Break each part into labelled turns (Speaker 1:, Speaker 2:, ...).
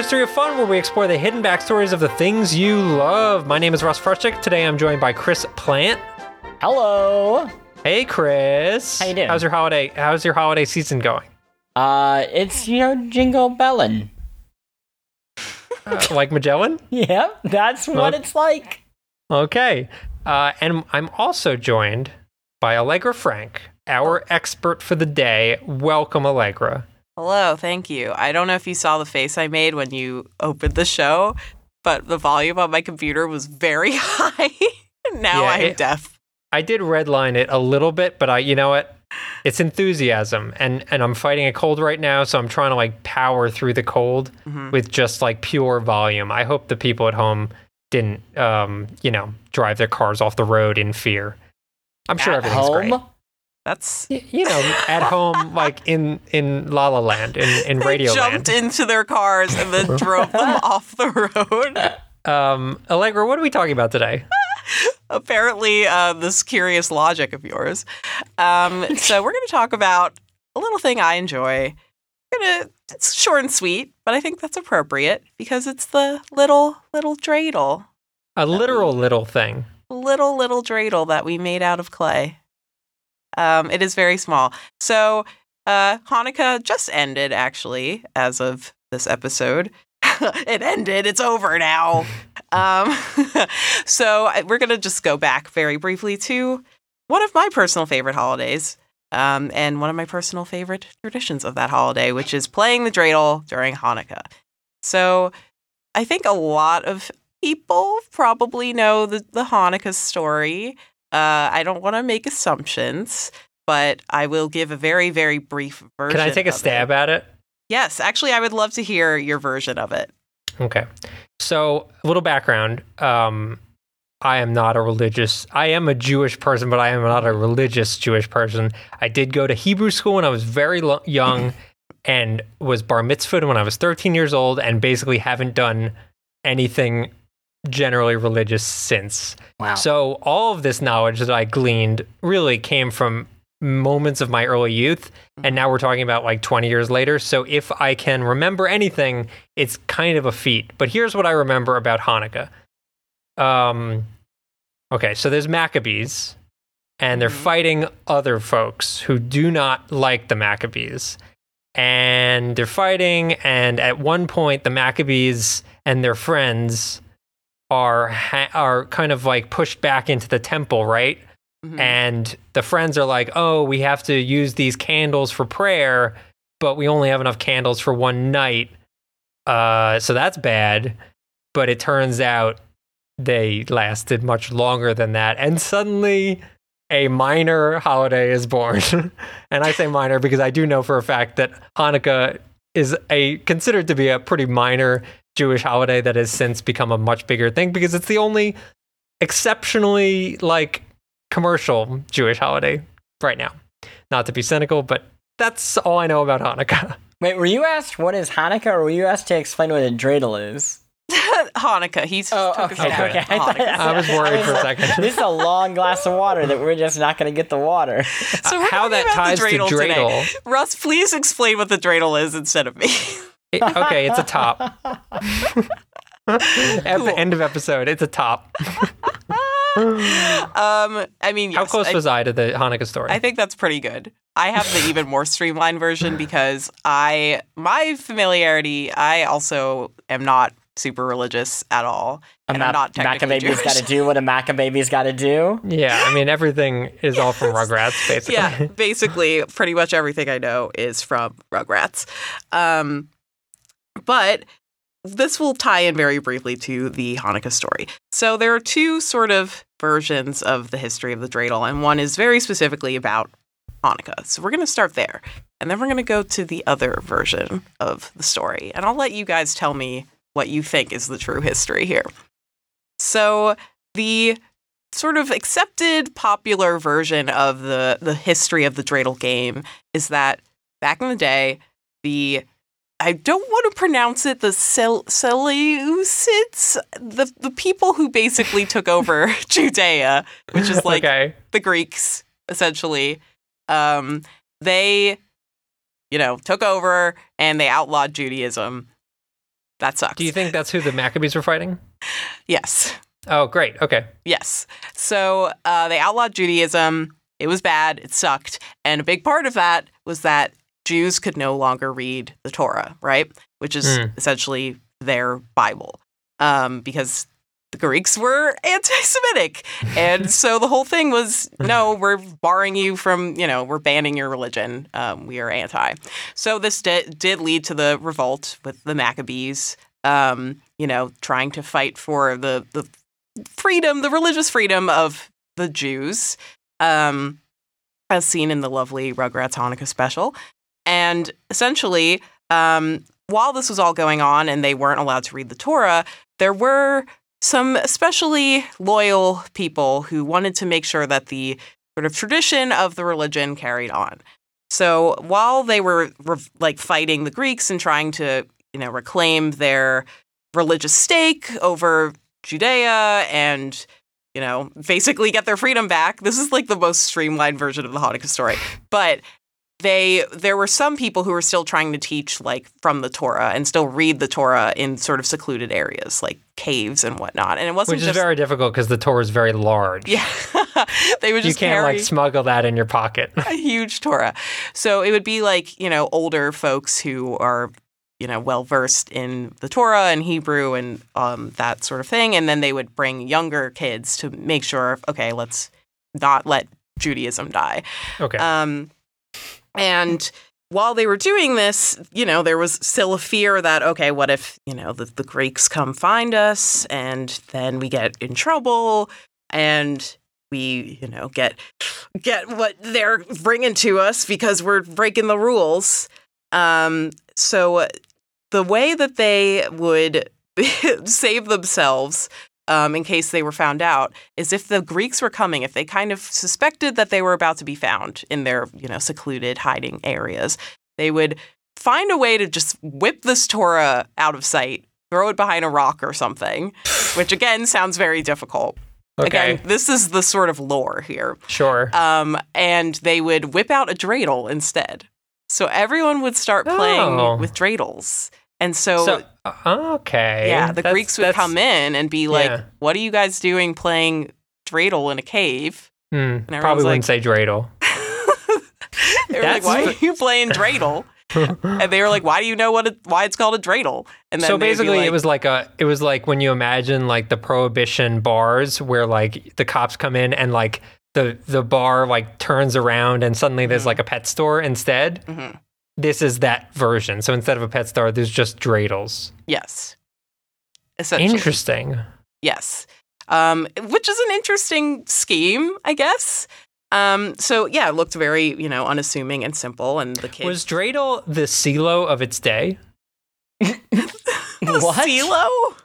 Speaker 1: History of Fun, where we explore the hidden backstories of the things you love. My name is Russ Frushtick. Today I'm joined by Chris Plante.
Speaker 2: Hello.
Speaker 1: Hey, Chris.
Speaker 2: How you doing?
Speaker 1: How's your holiday? How's your holiday season going?
Speaker 2: Uh, it's you know jingle bellin.
Speaker 1: Uh, like Magellan?
Speaker 2: Yep, that's what it's like.
Speaker 1: Okay. Uh, and I'm also joined by Allegra Frank, our expert for the day. Welcome, Allegra.
Speaker 3: Hello, thank you. I don't know if you saw the face I made when you opened the show, but the volume on my computer was very high. now
Speaker 1: Yeah,
Speaker 3: I'm
Speaker 1: it-
Speaker 3: deaf.
Speaker 1: I did redline it a little bit, but I, you know what? It's enthusiasm, and and I'm fighting a cold right now, so I'm trying to like power through the cold
Speaker 3: Mhm.
Speaker 1: with just like pure volume. I hope the people at home didn't, um, you know, drive their cars off the road in fear. I'm sure
Speaker 2: At
Speaker 1: everything's great.
Speaker 3: That's
Speaker 1: You know, at home, like in in La La Land, in in
Speaker 3: they
Speaker 1: Radio
Speaker 3: jumped
Speaker 1: Land.
Speaker 3: into their cars and then drove them off the road.
Speaker 1: Um, Allegra, what are we talking about today?
Speaker 3: Apparently, uh, this curious logic of yours. Um, so we're going to talk about a little thing I enjoy. We're gonna, it's short and sweet, but I think that's appropriate because it's the little little dreidel.
Speaker 1: A literal little thing.
Speaker 3: little little dreidel that we made out of clay. Um, it is very small. So uh, Hanukkah just ended, actually, as of this episode. it ended. It's over now. um, so we're gonna just go back very briefly to one of my personal favorite holidays. Um, and one of my personal favorite traditions of that holiday, which is playing the dreidel during Hanukkah. So I think a lot of people probably know the, the Hanukkah story. Uh, I don't want to make assumptions, but I will give a very, very brief version.
Speaker 1: Can I take a stab
Speaker 3: It.
Speaker 1: at it?
Speaker 3: Yes, actually, I would love to hear your version of it.
Speaker 1: Okay. So, a little background. Um, I am not a religious. I am a Jewish person, but I am not a religious Jewish person. I did go to Hebrew school when I was very lo- young, and was bar mitzvahed when I was 13 years old, and basically haven't done anything generally religious since.
Speaker 2: Wow.
Speaker 1: So all of this knowledge that I gleaned really came from moments of my early youth and now we're talking about like 20 years later. So if I can remember anything, it's kind of a feat. But here's what I remember about Hanukkah. Um okay, so there's Maccabees and they're
Speaker 3: Mhm.
Speaker 1: fighting other folks who do not like the Maccabees. And they're fighting and at one point the Maccabees and their friends are ha- are kind of like pushed back into the temple, right?
Speaker 3: Mhm.
Speaker 1: And the friends are like, "Oh, we have to use these candles for prayer, but we only have enough candles for one night." Uh, so that's bad. But it turns out they lasted much longer than that, and suddenly a minor holiday is born. and I say minor because I do know for a fact that Hanukkah is a considered to be a pretty minor Jewish holiday that has since become a much bigger thing because it's the only exceptionally like commercial Jewish holiday right now. Not to be cynical, but that's all I know about Hanukkah.
Speaker 2: Wait, were you asked what is Hanukkah, or were you asked to explain what a dreidel is?
Speaker 3: Hanukkah. He's
Speaker 2: Oh,
Speaker 3: took
Speaker 2: okay,
Speaker 3: a
Speaker 1: okay.
Speaker 2: I thought-
Speaker 3: Hanukkah.
Speaker 1: I was worried for a second.
Speaker 2: this is a long glass of water that we're just not going to get the water.
Speaker 3: So we're
Speaker 1: How that
Speaker 3: about
Speaker 1: ties
Speaker 3: the
Speaker 1: to
Speaker 3: dreidel, today.
Speaker 1: dreidel.
Speaker 3: Russ, please explain what the dreidel is instead of me.
Speaker 1: It- okay, it's a top. At the end of episode, it's a top.
Speaker 3: um, I mean,
Speaker 1: How close
Speaker 3: I,
Speaker 1: was I to the Hanukkah story?
Speaker 3: I think that's pretty good. I have the even more streamlined version because I my familiarity. I also am not super religious at all,
Speaker 2: A
Speaker 3: and I'm not technically
Speaker 2: Maccabee's got to do what a Maccabee's got to do.
Speaker 1: yeah, I mean everything is all from Rugrats, basically.
Speaker 3: yeah, basically, pretty much everything I know is from Rugrats. Um, but this will tie in very briefly to the Hanukkah story. So there are two sort of versions of the history of the dreidel, and one is very specifically about Hanukkah. So we're going to start there, and then we're going to go to the other version of the story, and I'll let you guys tell me what you think is the true history here. So the sort of accepted popular version of the the history of the dreidel game is that back in the day the I don't want to pronounce it the Sel- Seleucids, the the people who basically took over Judea, which is like
Speaker 1: okay.
Speaker 3: the Greeks essentially. Um, they, you know, took over and they outlawed Judaism. that sucks.
Speaker 1: Do you think that's who the Maccabees were fighting?
Speaker 3: yes.
Speaker 1: Oh, great. Okay.
Speaker 3: Yes. So uh, they outlawed Judaism. It was bad. It sucked. And a big part of that was that Jews could no longer read the Torah, right? Which is
Speaker 1: Mm.
Speaker 3: essentially their Bible. Um, because the Greeks were anti Semitic. And so the whole thing was no, we're barring you from, you know, we're banning your religion. Um, we are anti. So this di- did lead to the revolt with the Maccabees, um, you know, trying to fight for the, the freedom, the religious freedom of the Jews, um, as seen in the lovely Rugrats Hanukkah special. And essentially, um, while this was all going on and they weren't allowed to read the Torah, there were some especially loyal people who wanted to make sure that the sort of tradition of the religion carried on. So while they were re- like fighting the Greeks and trying to, you know, reclaim their religious stake over Judea and you know basically get their freedom back. This is like the most streamlined version of the Hanukkah story, but they there were some people who were still trying to teach like from the Torah and still read the Torah in sort of secluded areas like caves and whatnot. And it wasn't
Speaker 1: Which is very difficult because the Torah is very large.
Speaker 3: yeah. they would
Speaker 1: You can't like smuggle that in your pocket.
Speaker 3: a huge Torah. So it would be like, you know, older folks who are, you know, well versed in the Torah and Hebrew and um, that sort of thing. And then they would bring younger kids to make sure, okay, let's not let Judaism die.
Speaker 1: Okay.
Speaker 3: Um, and while they were doing this, you know, there was still a fear that, okay, what if, you know, the, the Greeks come find us and then we get in trouble and we, you know, get get what they're bringing to us because we're breaking the rules. Um, so the way that they would save themselves um, in case they were found out is if the Greeks were coming, if they kind of suspected that they were about to be found in their, you know, secluded hiding areas, they would find a way to just whip this Torah out of sight, throw it behind a rock or something, which again sounds very difficult.
Speaker 1: okay.
Speaker 3: Again, this is the sort of lore here.
Speaker 1: sure.
Speaker 3: Um, and they would whip out a dreidel instead. So everyone would start playing
Speaker 1: Oh.
Speaker 3: with dreidels. And so,
Speaker 1: so okay.
Speaker 3: yeah, the
Speaker 1: That's-
Speaker 3: Greeks would come in and be like,
Speaker 1: yeah.
Speaker 3: "What are you guys doing playing dreidel in a cave?"
Speaker 1: Hmm,
Speaker 3: everyone's
Speaker 1: probably
Speaker 3: like-
Speaker 1: wouldn't say dreidel.
Speaker 3: they were like, "Why are you playing dreidel?" and they were like, "Why do you know what it, why it's called a dreidel?" And then
Speaker 1: so basically,
Speaker 3: like,
Speaker 1: it was like a. It was like when you imagine like the prohibition bars where like the cops come in and like the the bar like turns around and suddenly there's
Speaker 3: Mhm.
Speaker 1: like a pet store instead.
Speaker 3: Mhm.
Speaker 1: This is that version. So instead of a pet star, there's just dreidels.
Speaker 3: yes, essentially,
Speaker 1: Interesting.
Speaker 3: Yes. Um, which is an interesting scheme, I guess. Um, so yeah, it looked very, you know, unassuming and simple, and the kids
Speaker 1: Was dreidel the CeeLo of its day?
Speaker 3: the
Speaker 2: What?
Speaker 3: CeeLo?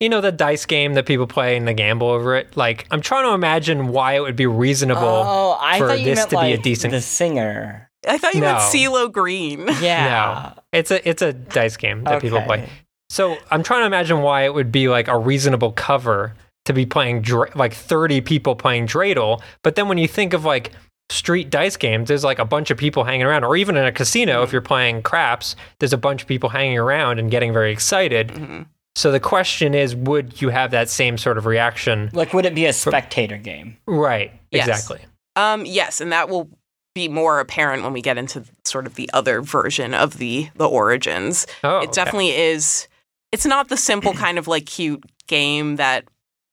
Speaker 1: You know the dice game that people play and they gamble over it. Like I'm trying to imagine why it would be reasonable.
Speaker 2: Oh, I
Speaker 1: for
Speaker 2: thought you
Speaker 1: this
Speaker 2: meant
Speaker 1: to be a
Speaker 2: like
Speaker 1: decent-
Speaker 2: the singer.
Speaker 3: I thought you meant
Speaker 1: No.
Speaker 3: CeeLo Green.
Speaker 2: Yeah.
Speaker 1: It's a it's a dice game that people play. So I'm trying to imagine why it would be like a reasonable cover to be playing dra- like 30 people playing dreidel. But then when you think of like street dice games, there's like a bunch of people hanging around, or even in a casino, if you're playing craps, there's a bunch of people hanging around and getting very excited.
Speaker 3: Mhm.
Speaker 1: So the question is, would you have that same sort of reaction?
Speaker 2: Like, would it be a spectator game?
Speaker 1: Right.
Speaker 3: Yes.
Speaker 1: Exactly.
Speaker 3: Um, yes, and that will be more apparent when we get into sort of the other version of the the origins.
Speaker 1: Oh,
Speaker 3: it
Speaker 1: okay.
Speaker 3: definitely is. It's not the simple kind of like cute game that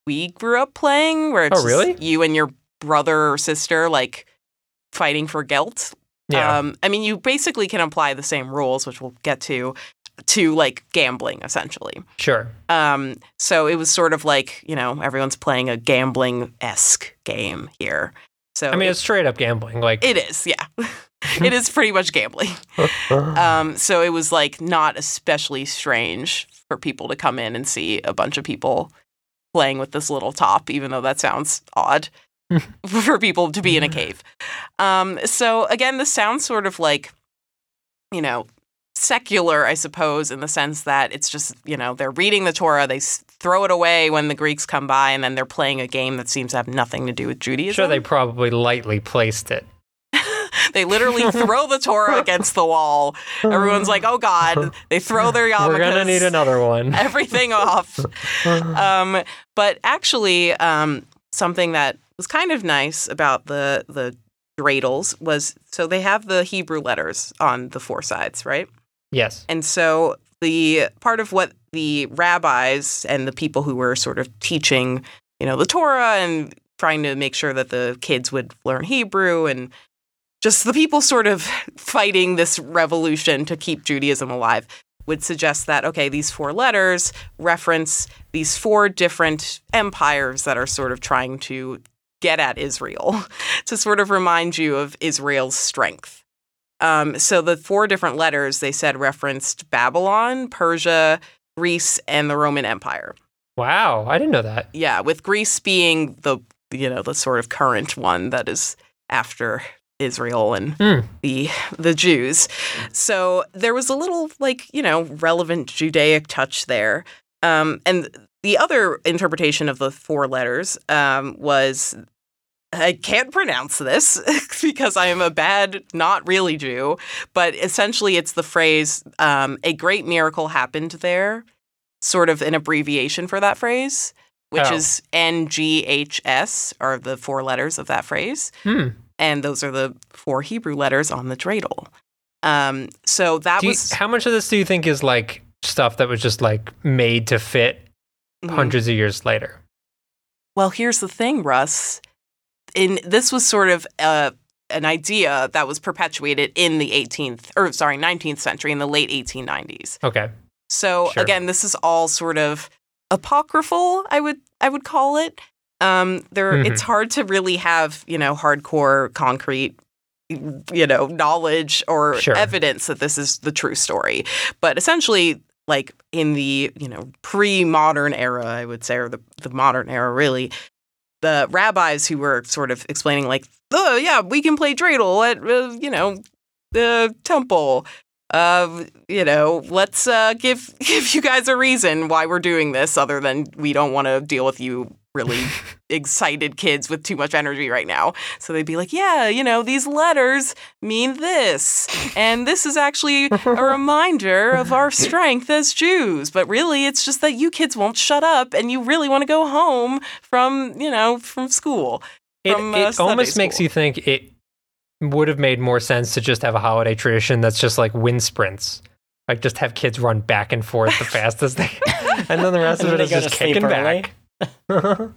Speaker 3: we grew up playing, where it's
Speaker 1: Oh, really?
Speaker 3: you and your brother or sister like fighting for gelt.
Speaker 1: Yeah.
Speaker 3: Um, I mean, you basically can apply the same rules, which we'll get to, to like gambling essentially.
Speaker 1: sure.
Speaker 3: Um, so it was sort of like you know everyone's playing a gambling esque game here. So
Speaker 1: I mean,
Speaker 3: it-
Speaker 1: it's straight up gambling. Like,
Speaker 3: it is, yeah. it is pretty much gambling. Um, so it was like not especially strange for people to come in and see a bunch of people playing with this little top, even though that sounds odd for people to be in a cave. Um, so again, this sounds sort of like, you know, secular, I suppose, in the sense that it's just, you know, they're reading the Torah, they throw it away when the Greeks come by, and then they're playing a game that seems to have nothing to do with Judaism.
Speaker 1: sure, they probably lightly placed it.
Speaker 3: They literally throw the Torah against the wall. Everyone's like, "Oh God!" They throw their yarmulkes.
Speaker 1: We're gonna need another one.
Speaker 3: everything off. Um, but actually, um, something that was kind of nice about the the dreidels was so they have the Hebrew letters on the four sides, right?
Speaker 1: Yes.
Speaker 3: And so the part of what the rabbis and the people who were sort of teaching, you know, the Torah and trying to make sure that the kids would learn Hebrew and just the people sort of fighting this revolution to keep Judaism alive would suggest that okay, these four letters reference these four different empires that are sort of trying to get at Israel to sort of remind you of Israel's strength. Um, so the four different letters they said referenced Babylon, Persia, Greece, and the Roman Empire.
Speaker 1: Wow, I didn't know that.
Speaker 3: Yeah, with Greece being the you know the sort of current one that is after Israel and
Speaker 1: Hmm.
Speaker 3: the the Jews. So there was a little like you know relevant Judaic touch there. Um, and the other interpretation of the four letters um, was I can't pronounce this because I am a bad, not really Jew, but essentially it's the phrase um, "a great miracle happened there," sort of an abbreviation for that phrase, which
Speaker 1: Oh.
Speaker 3: is NGHS, are the four letters of that phrase
Speaker 1: Hmm.
Speaker 3: and those are the four Hebrew letters on the dreidel. Um, so that
Speaker 1: you-
Speaker 3: was
Speaker 1: how much of this do you think is like stuff that was just like made to fit
Speaker 3: Mhm.
Speaker 1: hundreds of years later?
Speaker 3: Well, here's the thing, Russ. In this was sort of uh, an idea that was perpetuated in the 18th or sorry 19th century in the late 1890s.
Speaker 1: Okay.
Speaker 3: So
Speaker 1: Sure.
Speaker 3: again, this is all sort of apocryphal. I would I would call it. Um, there,
Speaker 1: Mhm.
Speaker 3: it's hard to really have you know hardcore, concrete, you know, knowledge or
Speaker 1: Sure.
Speaker 3: evidence that this is the true story. But essentially, like in the you know pre-modern era, I would say, or the the modern era, really, the rabbis who were sort of explaining like, oh yeah, we can play dreidel at uh, you know the temple. Uh, you know, let's uh, give give you guys a reason why we're doing this, other than we don't want to deal with you really excited kids with too much energy right now. So they'd be like, yeah, you know, these letters mean this, and this is actually a reminder of our strength as Jews. But really, it's just that you kids won't shut up, and you really want to go home from you know from school.
Speaker 1: It,
Speaker 3: From, uh,
Speaker 1: it
Speaker 3: Sunday
Speaker 1: almost makes you think it would have made more sense to just have a holiday tradition that's just like wind sprints. Like just have kids run back and forth the fastest they and then the rest
Speaker 2: And
Speaker 1: of it
Speaker 2: then
Speaker 1: is
Speaker 2: they go
Speaker 1: just
Speaker 2: to sleep
Speaker 1: kicking
Speaker 2: early.
Speaker 1: back.
Speaker 3: Why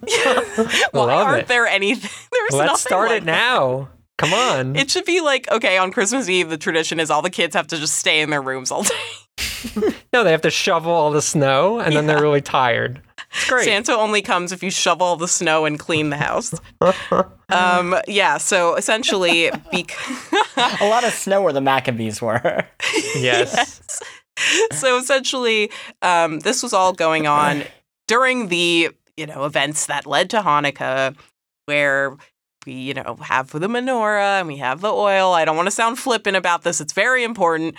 Speaker 1: Love
Speaker 3: aren't
Speaker 1: it.
Speaker 3: there anything? There's
Speaker 1: Let's
Speaker 3: nothing
Speaker 1: start
Speaker 3: like
Speaker 1: it now. Come on.
Speaker 3: It should be like, okay, on Christmas Eve, the tradition is all the kids have to just stay in their rooms all day.
Speaker 1: no, they have to shovel all the snow and then they're really tired. It's great.
Speaker 3: Santa only comes if you shovel all the snow and clean the house. um, yeah, so essentially, bec-
Speaker 2: A lot of snow where the Maccabees were.
Speaker 1: yes.
Speaker 3: so essentially, um, this was all going on during the you know events that led to Hanukkah, where we you know have the menorah and we have the oil. I don't want to sound flippant about this; it's very important.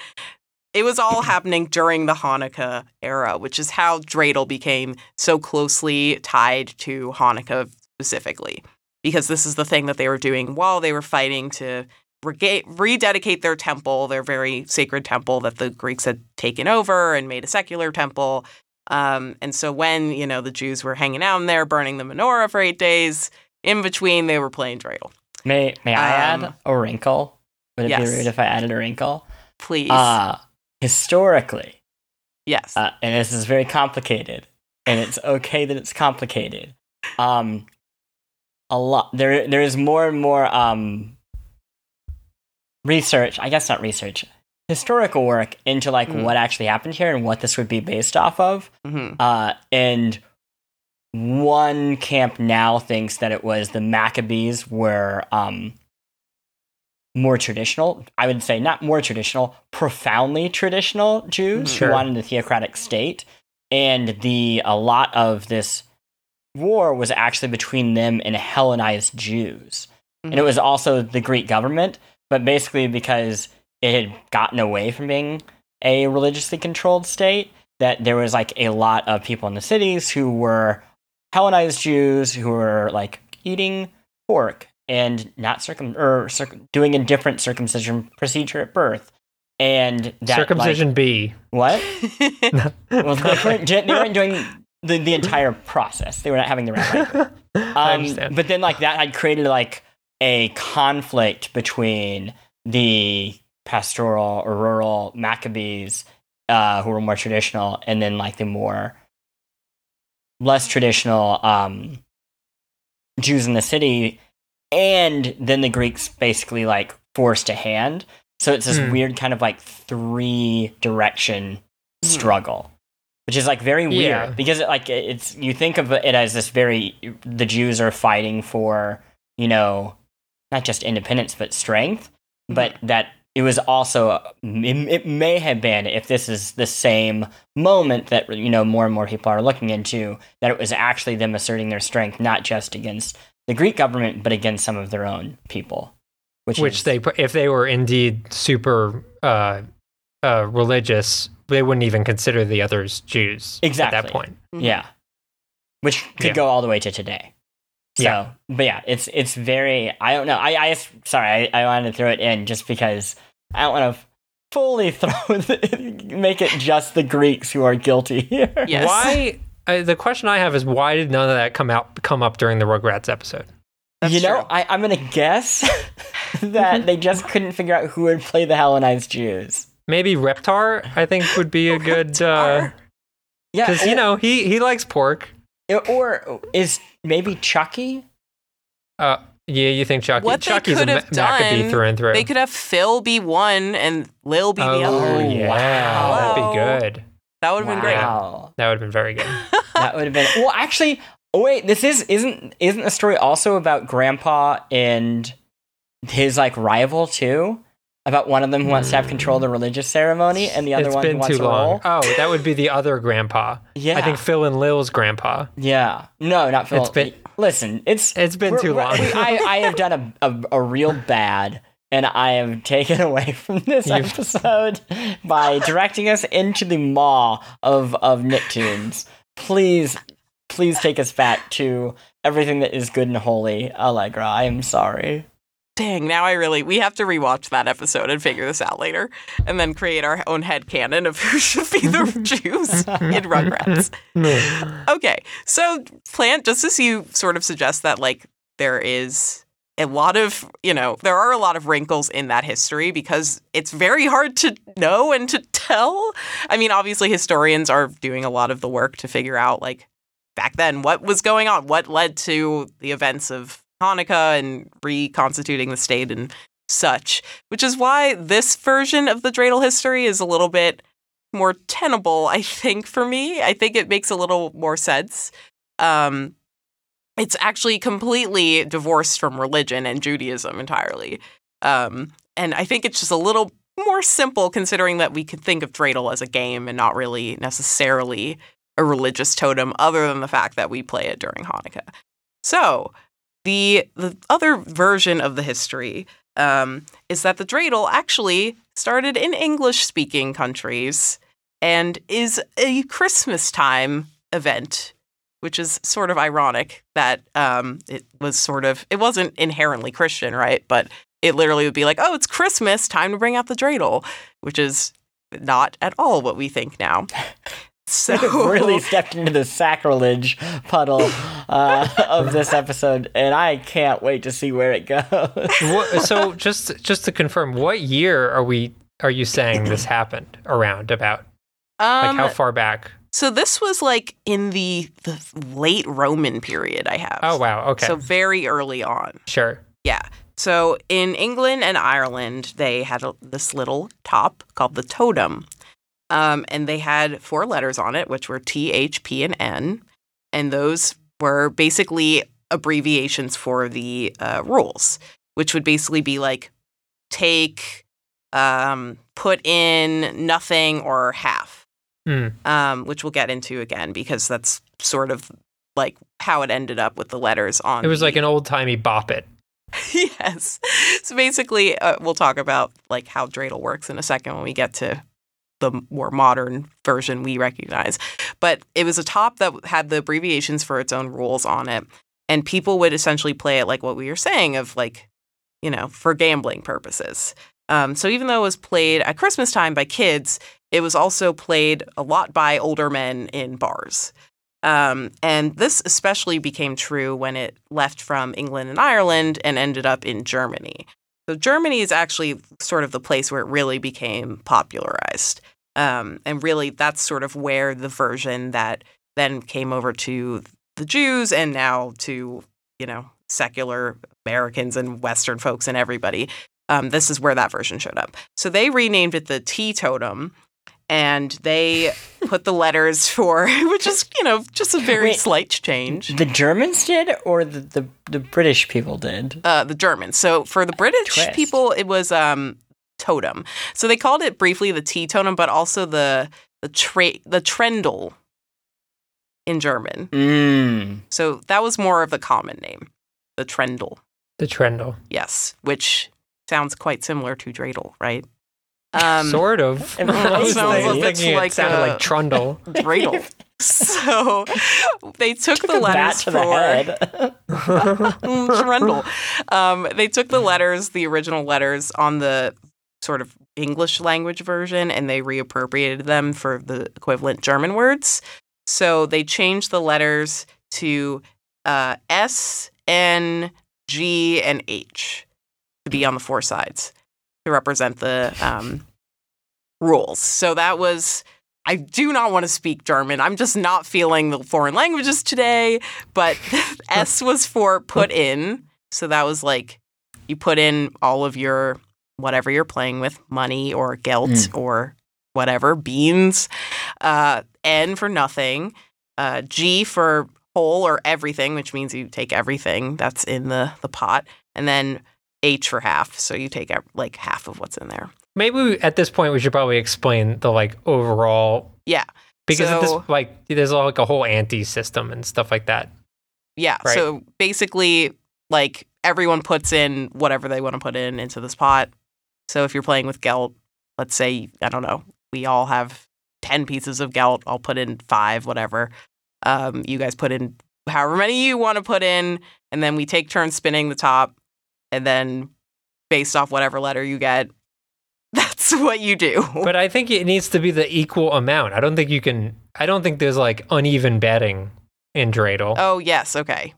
Speaker 3: It was all happening during the Hanukkah era, which is how dreidel became so closely tied to Hanukkah specifically, because this is the thing that they were doing while they were fighting to rega- rededicate their temple, their very sacred temple that the Greeks had taken over and made a secular temple. Um, and so when you know the Jews were hanging out in there, burning the menorah for eight days, in between they were playing dreidel.
Speaker 2: May may I
Speaker 3: Um,
Speaker 2: add a wrinkle? Would it
Speaker 3: yes.
Speaker 2: be rude if I added a wrinkle?
Speaker 3: Please,
Speaker 2: Uh historically,
Speaker 3: yes,
Speaker 2: uh, and this is very complicated, and it's okay that it's complicated. Um, a lot there there is more and more um research. I guess not research, historical work into like
Speaker 3: Mm.
Speaker 2: what actually happened here and what this would be based off of.
Speaker 3: hmm
Speaker 2: Uh, and one camp now thinks that it was the Maccabees were um, more traditional. I would say not more traditional, profoundly traditional Jews
Speaker 1: Sure.
Speaker 2: who wanted a theocratic state, and the a lot of this war was actually between them and Hellenized Jews, and it was also the Greek government, but basically because it had gotten away from being a religiously controlled state that there was like a lot of people in the cities who were Hellenized Jews who were like eating pork and not circum or circ- doing a different circumcision procedure at birth, and that
Speaker 1: Circumcision B.
Speaker 2: What? Well, they weren't, they weren't doing the, the entire process. They were not having the right. Like,
Speaker 1: I
Speaker 2: um,
Speaker 1: understand.
Speaker 2: but then like that had created like a conflict between the pastoral or rural Maccabees, uh, who were more traditional, and then like the more less traditional um, Jews in the city, and then the Greeks basically like forced a hand. So it's this
Speaker 1: Hmm.
Speaker 2: weird kind of like three direction
Speaker 3: Hmm.
Speaker 2: struggle, which is like very weird
Speaker 1: Yeah.
Speaker 2: because it, like it's you think of it as this very the Jews are fighting for you know not just independence but strength, but that it was also it, may have been if this is the same moment that you know more and more people are looking into that it was actually them asserting their strength not just against the Greek government but against some of their own people, which
Speaker 1: Which
Speaker 2: is,
Speaker 1: they, if they were indeed super uh, uh, religious, they wouldn't even consider the others Jews
Speaker 2: exactly.
Speaker 1: at that point.
Speaker 2: Yeah. Which could
Speaker 1: Yeah.
Speaker 2: go all the way to today. So,
Speaker 1: Yeah.
Speaker 2: but yeah, it's it's very. I don't know. I I just- sorry. I, I wanted to throw it in just because I don't want to fully throw the, make it just the Greeks who are guilty here.
Speaker 3: Yes.
Speaker 1: Why? Uh, the question I have is why did none of that come out come up during the Rugrats episode?
Speaker 3: That's
Speaker 2: you know,
Speaker 3: true.
Speaker 2: I, I'm gonna guess that they just couldn't figure out who would play the Hellenized Jews.
Speaker 1: Maybe Reptar, I think, would be a good
Speaker 3: Reptar.
Speaker 2: Yeah,
Speaker 1: because you know he he likes pork.
Speaker 2: or is maybe Chucky?
Speaker 1: Uh, yeah, you think Chucky?
Speaker 3: What they
Speaker 1: Chucky's a
Speaker 3: could
Speaker 1: Ma-
Speaker 3: have
Speaker 1: Maccabee
Speaker 3: done,
Speaker 1: through and through.
Speaker 3: They could have Phil be one and Lil be the
Speaker 1: oh
Speaker 3: other.
Speaker 1: yeah,
Speaker 2: wow.
Speaker 1: that'd be good.
Speaker 3: That would have been great.
Speaker 1: That would have been very good.
Speaker 2: that would have been well actually oh wait this is isn't isn't the story also about grandpa and his like rival too about one of them who wants to have control of the religious ceremony and the other
Speaker 1: it's
Speaker 2: one who
Speaker 1: been
Speaker 2: wants
Speaker 1: too
Speaker 2: to
Speaker 1: long. Oh, that would be the other grandpa.
Speaker 2: yeah
Speaker 1: I think Phil and Lil's grandpa.
Speaker 2: yeah no not Phil
Speaker 1: It's been-
Speaker 2: listen it's
Speaker 1: It's been too long.
Speaker 2: we- I, I have done a, a, a real bad and I am taken away from this
Speaker 1: You've-
Speaker 2: episode by directing us into the maw of, of Nicktoons. Please, please take us back to everything that is good and holy, Allegra. I am sorry.
Speaker 3: Dang, now I really we have to rewatch that episode and figure this out later, and then create our own head canon of who should be the Jews in Rugrats. Okay, so Plante just as you sort of suggest that like there is a lot of you know there are a lot of wrinkles in that history because it's very hard to know and to tell. I mean, obviously historians are doing a lot of the work to figure out like back then what was going on, what led to the events of Hanukkah and reconstituting the state and such, which is why this version of the dreidel history is a little bit more tenable, I think, for me. I think it makes a little more sense. Um, it's actually completely divorced from religion and Judaism entirely. Um, and I think it's just a little more simple considering that we could think of dreidel as a game and not really necessarily a religious totem, other than the fact that we play it during Hanukkah. So, the the other version of the history um, is that the dreidel actually started in English speaking countries and is a Christmas time event, which is sort of ironic that um, it was sort of, it wasn't inherently Christian, right? But it literally would be like, oh, it's Christmas, time to bring out the dreidel, which is not at all what we think now. So
Speaker 2: really stepped into the sacrilege puddle uh, of this episode, and I can't wait to see where it goes.
Speaker 1: What, so just just to confirm, what year are we? Are you saying this happened around about? Like
Speaker 3: um,
Speaker 1: how far back?
Speaker 3: So this was like in the the late Roman period. I have.
Speaker 1: Oh wow. Okay.
Speaker 3: So very early on.
Speaker 1: sure.
Speaker 3: Yeah. So in England and Ireland, they had a, this little top called the totem, um, and they had four letters on it, which were T, H, P, and N, and those were basically abbreviations for the uh, rules, which would basically be like take, um, put in, nothing, or half
Speaker 1: Hmm.
Speaker 3: um, which we'll get into again because that's sort of like how it ended up with the letters on.
Speaker 1: It was
Speaker 3: the-
Speaker 1: like an old timey bop it.
Speaker 3: yes. So basically, uh, we'll talk about like how dreidel works in a second when we get to the more modern version we recognize. But it was a top that had the abbreviations for its own rules on it. and people would essentially play it like what we were saying of like, you know, for gambling purposes. Um, so even though it was played at Christmas time by kids, it was also played a lot by older men in bars. Um, and this especially became true when it left from England and Ireland and ended up in Germany. So Germany is actually sort of the place where it really became popularized. Um, and really, that's sort of where the version that then came over to the Jews and now to, you know, secular Americans and Western folks and everybody. Um, this is where that version showed up. So they renamed it the Teetotum and they put the letters for, which is, you know, just a very
Speaker 2: Wait.
Speaker 3: slight change.
Speaker 2: The Germans did, or the, the, the British people did?
Speaker 3: Uh, the Germans. So for the British
Speaker 2: Twist.
Speaker 3: people, it was um, totem. So they called it briefly the Teetotum, but also the the tra- the Trendle in German.
Speaker 2: Mm.
Speaker 3: So that was more of the common name, the Trendle.
Speaker 1: The Trendle.
Speaker 3: Yes, which sounds quite similar to Dreidel, right? Um,
Speaker 1: sort of.
Speaker 2: It
Speaker 1: I
Speaker 3: sounds
Speaker 1: thinking-
Speaker 3: a bit like,
Speaker 1: it sounded
Speaker 3: uh,
Speaker 1: like Trundle.
Speaker 3: Dreidel. so they took, the letters
Speaker 2: to
Speaker 3: for
Speaker 2: the head.
Speaker 3: Mm, Trundle. Um, they took the letters, the original letters, on the sort of English language version, and they reappropriated them for the equivalent German words. So they changed the letters to uh, S, N, G, and H to be on the four sides to represent the um, rules. So that was. I do not want to speak German. I'm just not feeling the foreign languages today. But S was for put in. So that was like you put in all of your whatever you're playing with money or gelt
Speaker 2: Mm.
Speaker 3: or whatever, beans. Uh, N for nothing. Uh, G for whole or everything, which means you take everything that's in the, the pot. And then H for half. So you take ev- like half of what's in there.
Speaker 1: Maybe we, at this point we should probably explain the like overall
Speaker 3: Yeah.
Speaker 1: because
Speaker 3: So-
Speaker 1: this like there's like a whole ante system and stuff like that.
Speaker 3: Yeah.
Speaker 1: Right.
Speaker 3: So basically, like everyone puts in whatever they want to put in into this pot. So if you're playing with Gelt, let's say, I don't know, we all have 10 pieces of Gelt. I'll put in five, whatever. Um, you guys put in however many you want to put in. And then we take turns spinning the top. And then based off whatever letter you get, that's what you do.
Speaker 1: But I think it needs to be the equal amount. I don't think you can. I don't think there's like uneven betting in Dreidel.
Speaker 3: oh, yes. Okay.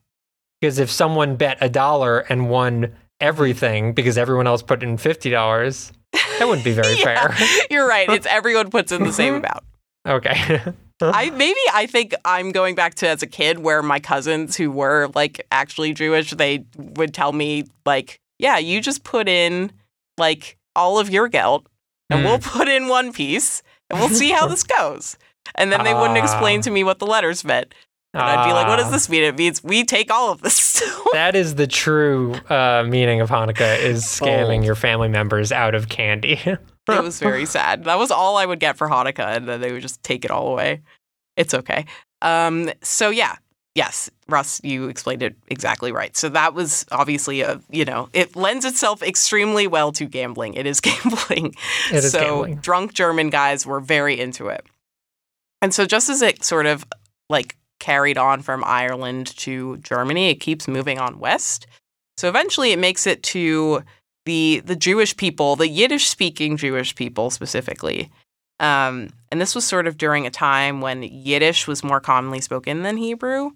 Speaker 1: Because if someone bet a dollar and won everything because everyone else put in fifty dollars, that wouldn't be very
Speaker 3: Yeah.
Speaker 1: fair.
Speaker 3: You're right. It's everyone puts in the same mm-hmm. amount.
Speaker 1: Okay.
Speaker 3: I maybe I think I'm going back to as a kid where my cousins who were like actually Jewish, they would tell me like, yeah, you just put in like all of your gelt, and
Speaker 1: Hmm.
Speaker 3: we'll put in one piece and we'll see how this goes. And then they wouldn't explain
Speaker 1: Ah.
Speaker 3: to me what the letters meant. And I'd be like, what does
Speaker 1: Ah.
Speaker 3: this mean? It means we take all of this.
Speaker 1: That is the true uh, meaning of Hanukkah: is scamming
Speaker 2: Bold.
Speaker 1: your family members out of candy.
Speaker 3: it was very sad. That was all I would get for Hanukkah, and then they would just take it all away. It's okay. Um, so yeah, yes, Russ, you explained it exactly right. So that was obviously a you know it lends itself extremely well to gambling. It is gambling.
Speaker 1: It is
Speaker 3: so
Speaker 1: gambling.
Speaker 3: drunk German guys were very into it, and so just as it sort of like carried on from Ireland to Germany, it keeps moving on west. So eventually, it makes it to the the Jewish people, the Yiddish speaking Jewish people specifically. Um, and this was sort of during a time when Yiddish was more commonly spoken than Hebrew.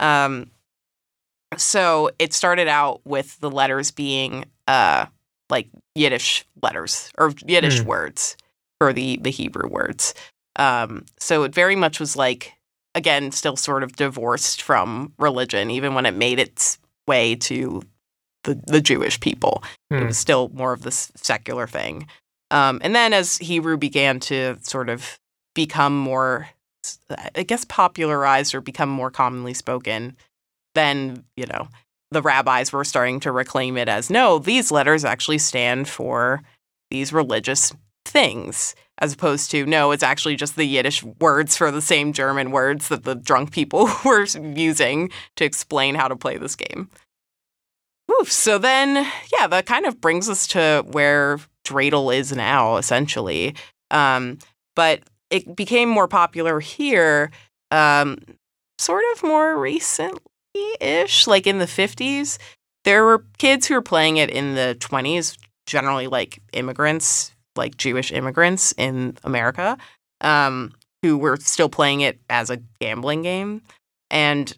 Speaker 3: Um, so it started out with the letters being uh, like Yiddish letters or Yiddish
Speaker 1: Hmm.
Speaker 3: words for the the Hebrew words. Um, so it very much was like again still sort of divorced from religion, even when it made its way to the the Jewish people. It
Speaker 1: Hmm.
Speaker 3: was still more of this secular thing. Um, and then as Hebrew began to sort of become more, I guess, popularized or become more commonly spoken, then, you know, the rabbis were starting to reclaim it as no, these letters actually stand for these religious things, as opposed to no, it's actually just the Yiddish words for the same German words that the drunk people were using to explain how to play this game. So then, yeah, that kind of brings us to where Dreidel is now, essentially. Um, but it became more popular here, um, sort of more recently. ish, like in the 50s. There were kids who were playing it in the 20s, generally like immigrants, like Jewish immigrants in America, um, who were still playing it as a gambling game. And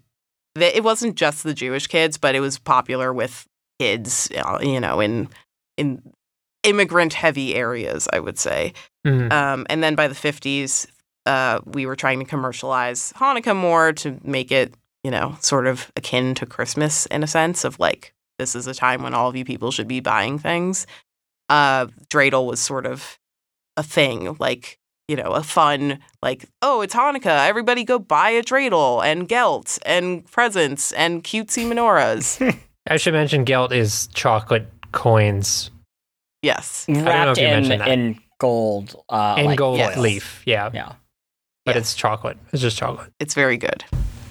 Speaker 3: it wasn't just the Jewish kids, but it was popular with kids, uh, you know, in in immigrant heavy areas, I would say.
Speaker 1: Mhm.
Speaker 3: Um, and then by the 50s, uh, we were trying to commercialize Hanukkah more to make it, you know, sort of akin to Christmas in a sense of like, this is a time when all of you people should be buying things. Uh, dreidel was sort of a thing, like, you know, a fun, like, oh, it's Hanukkah. Everybody go buy a dreidel and gelt and presents and cutesy menorahs.
Speaker 1: I should mention Gelt is chocolate coins
Speaker 3: yes.
Speaker 1: know
Speaker 2: Wrapped
Speaker 1: if you
Speaker 2: in
Speaker 1: mentioned that.
Speaker 2: in gold. Uh,
Speaker 1: and
Speaker 2: like
Speaker 1: gold
Speaker 3: yes.
Speaker 1: leaf. Yeah,
Speaker 2: Yeah.
Speaker 1: but
Speaker 3: Yeah.
Speaker 1: it's chocolate. It's just chocolate.
Speaker 3: It's very good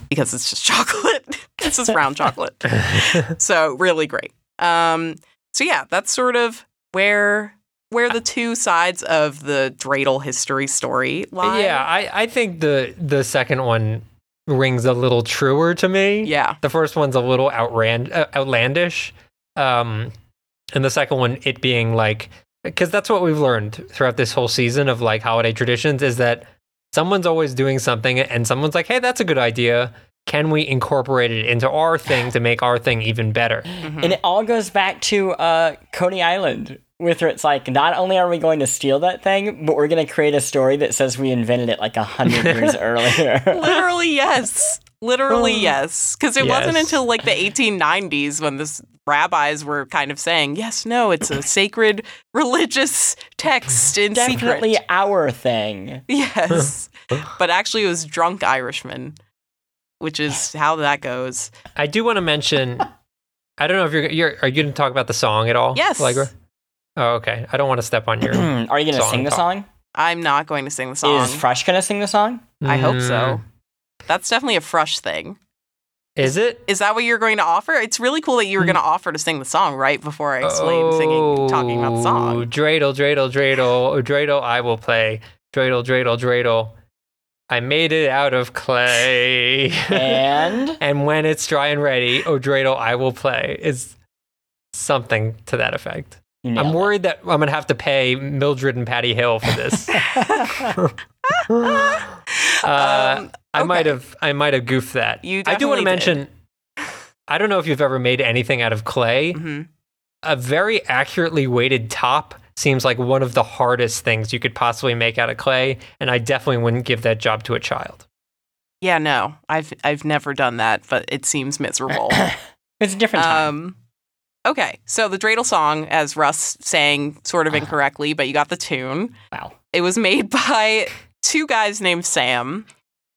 Speaker 3: because it's just chocolate. it's just brown chocolate. so really great. Um, so yeah, that's sort of where where the two sides of the dreidel history story lie.
Speaker 1: yeah, I, I think the the second one rings a little truer to me.
Speaker 3: yeah,
Speaker 1: The first one's a little outrand, uh, outlandish. Um, and the second one, it being like, because that's what we've learned throughout this whole season of like holiday traditions is that someone's always doing something and someone's like, hey, that's a good idea. Can we incorporate it into our thing to make our thing even better?
Speaker 3: Mhm.
Speaker 2: And it all goes back to uh, Coney Island, with where it's like, not only are we going to steal that thing, but we're going to create a story that says we invented it like a hundred years earlier.
Speaker 3: literally yes, literally
Speaker 2: Oh.
Speaker 3: yes. Because it wasn't until like the 1890s when this rabbis were kind of saying, yes, no, it's a sacred religious text in
Speaker 2: Definitely
Speaker 3: secret.
Speaker 2: our thing.
Speaker 3: Yes, but actually, it was drunk Irishmen, which is how that goes.
Speaker 1: I do want to mention. I don't know if you're you're are you going to talk about the song at all?
Speaker 3: Yes.
Speaker 1: Allegra? Oh, okay. I don't want to step on your.
Speaker 2: are you going to sing the
Speaker 1: talk.
Speaker 2: song?
Speaker 3: I'm not going to sing the song.
Speaker 2: Is Frush going to sing the song?
Speaker 3: I hope
Speaker 1: Mm,
Speaker 3: so. That's definitely a Frush thing.
Speaker 1: Is it?
Speaker 3: Is that what you're going to offer? It's really cool that you were going to offer to sing the song right before I explained singing, talking about the
Speaker 1: Oh,
Speaker 3: song.
Speaker 1: Dreidel, dreidel, dreidel, dreidel. I will play. Dreidel, dreidel, dreidel. I made it out of clay.
Speaker 2: And
Speaker 1: and when it's dry and ready, dreidel, I will play. Is something to that effect. I'm worried that I'm gonna have to pay Mildred and Patty Hill for this. Uh,
Speaker 3: Um,
Speaker 1: I might have I might have goofed that.
Speaker 3: You
Speaker 1: I do want to mention. I don't know if you've ever made anything out of clay.
Speaker 3: Mhm.
Speaker 1: A very accurately weighted top seems like one of the hardest things you could possibly make out of clay, and I definitely wouldn't give that job to a child.
Speaker 3: Yeah, no, I've I've never done that, but it seems miserable.
Speaker 2: it's a different time.
Speaker 3: um, okay, so the dreidel song, as Russ sang sort of
Speaker 2: Uh-huh.
Speaker 3: incorrectly, but you got the tune.
Speaker 2: wow.
Speaker 3: It was made by two guys named Sam,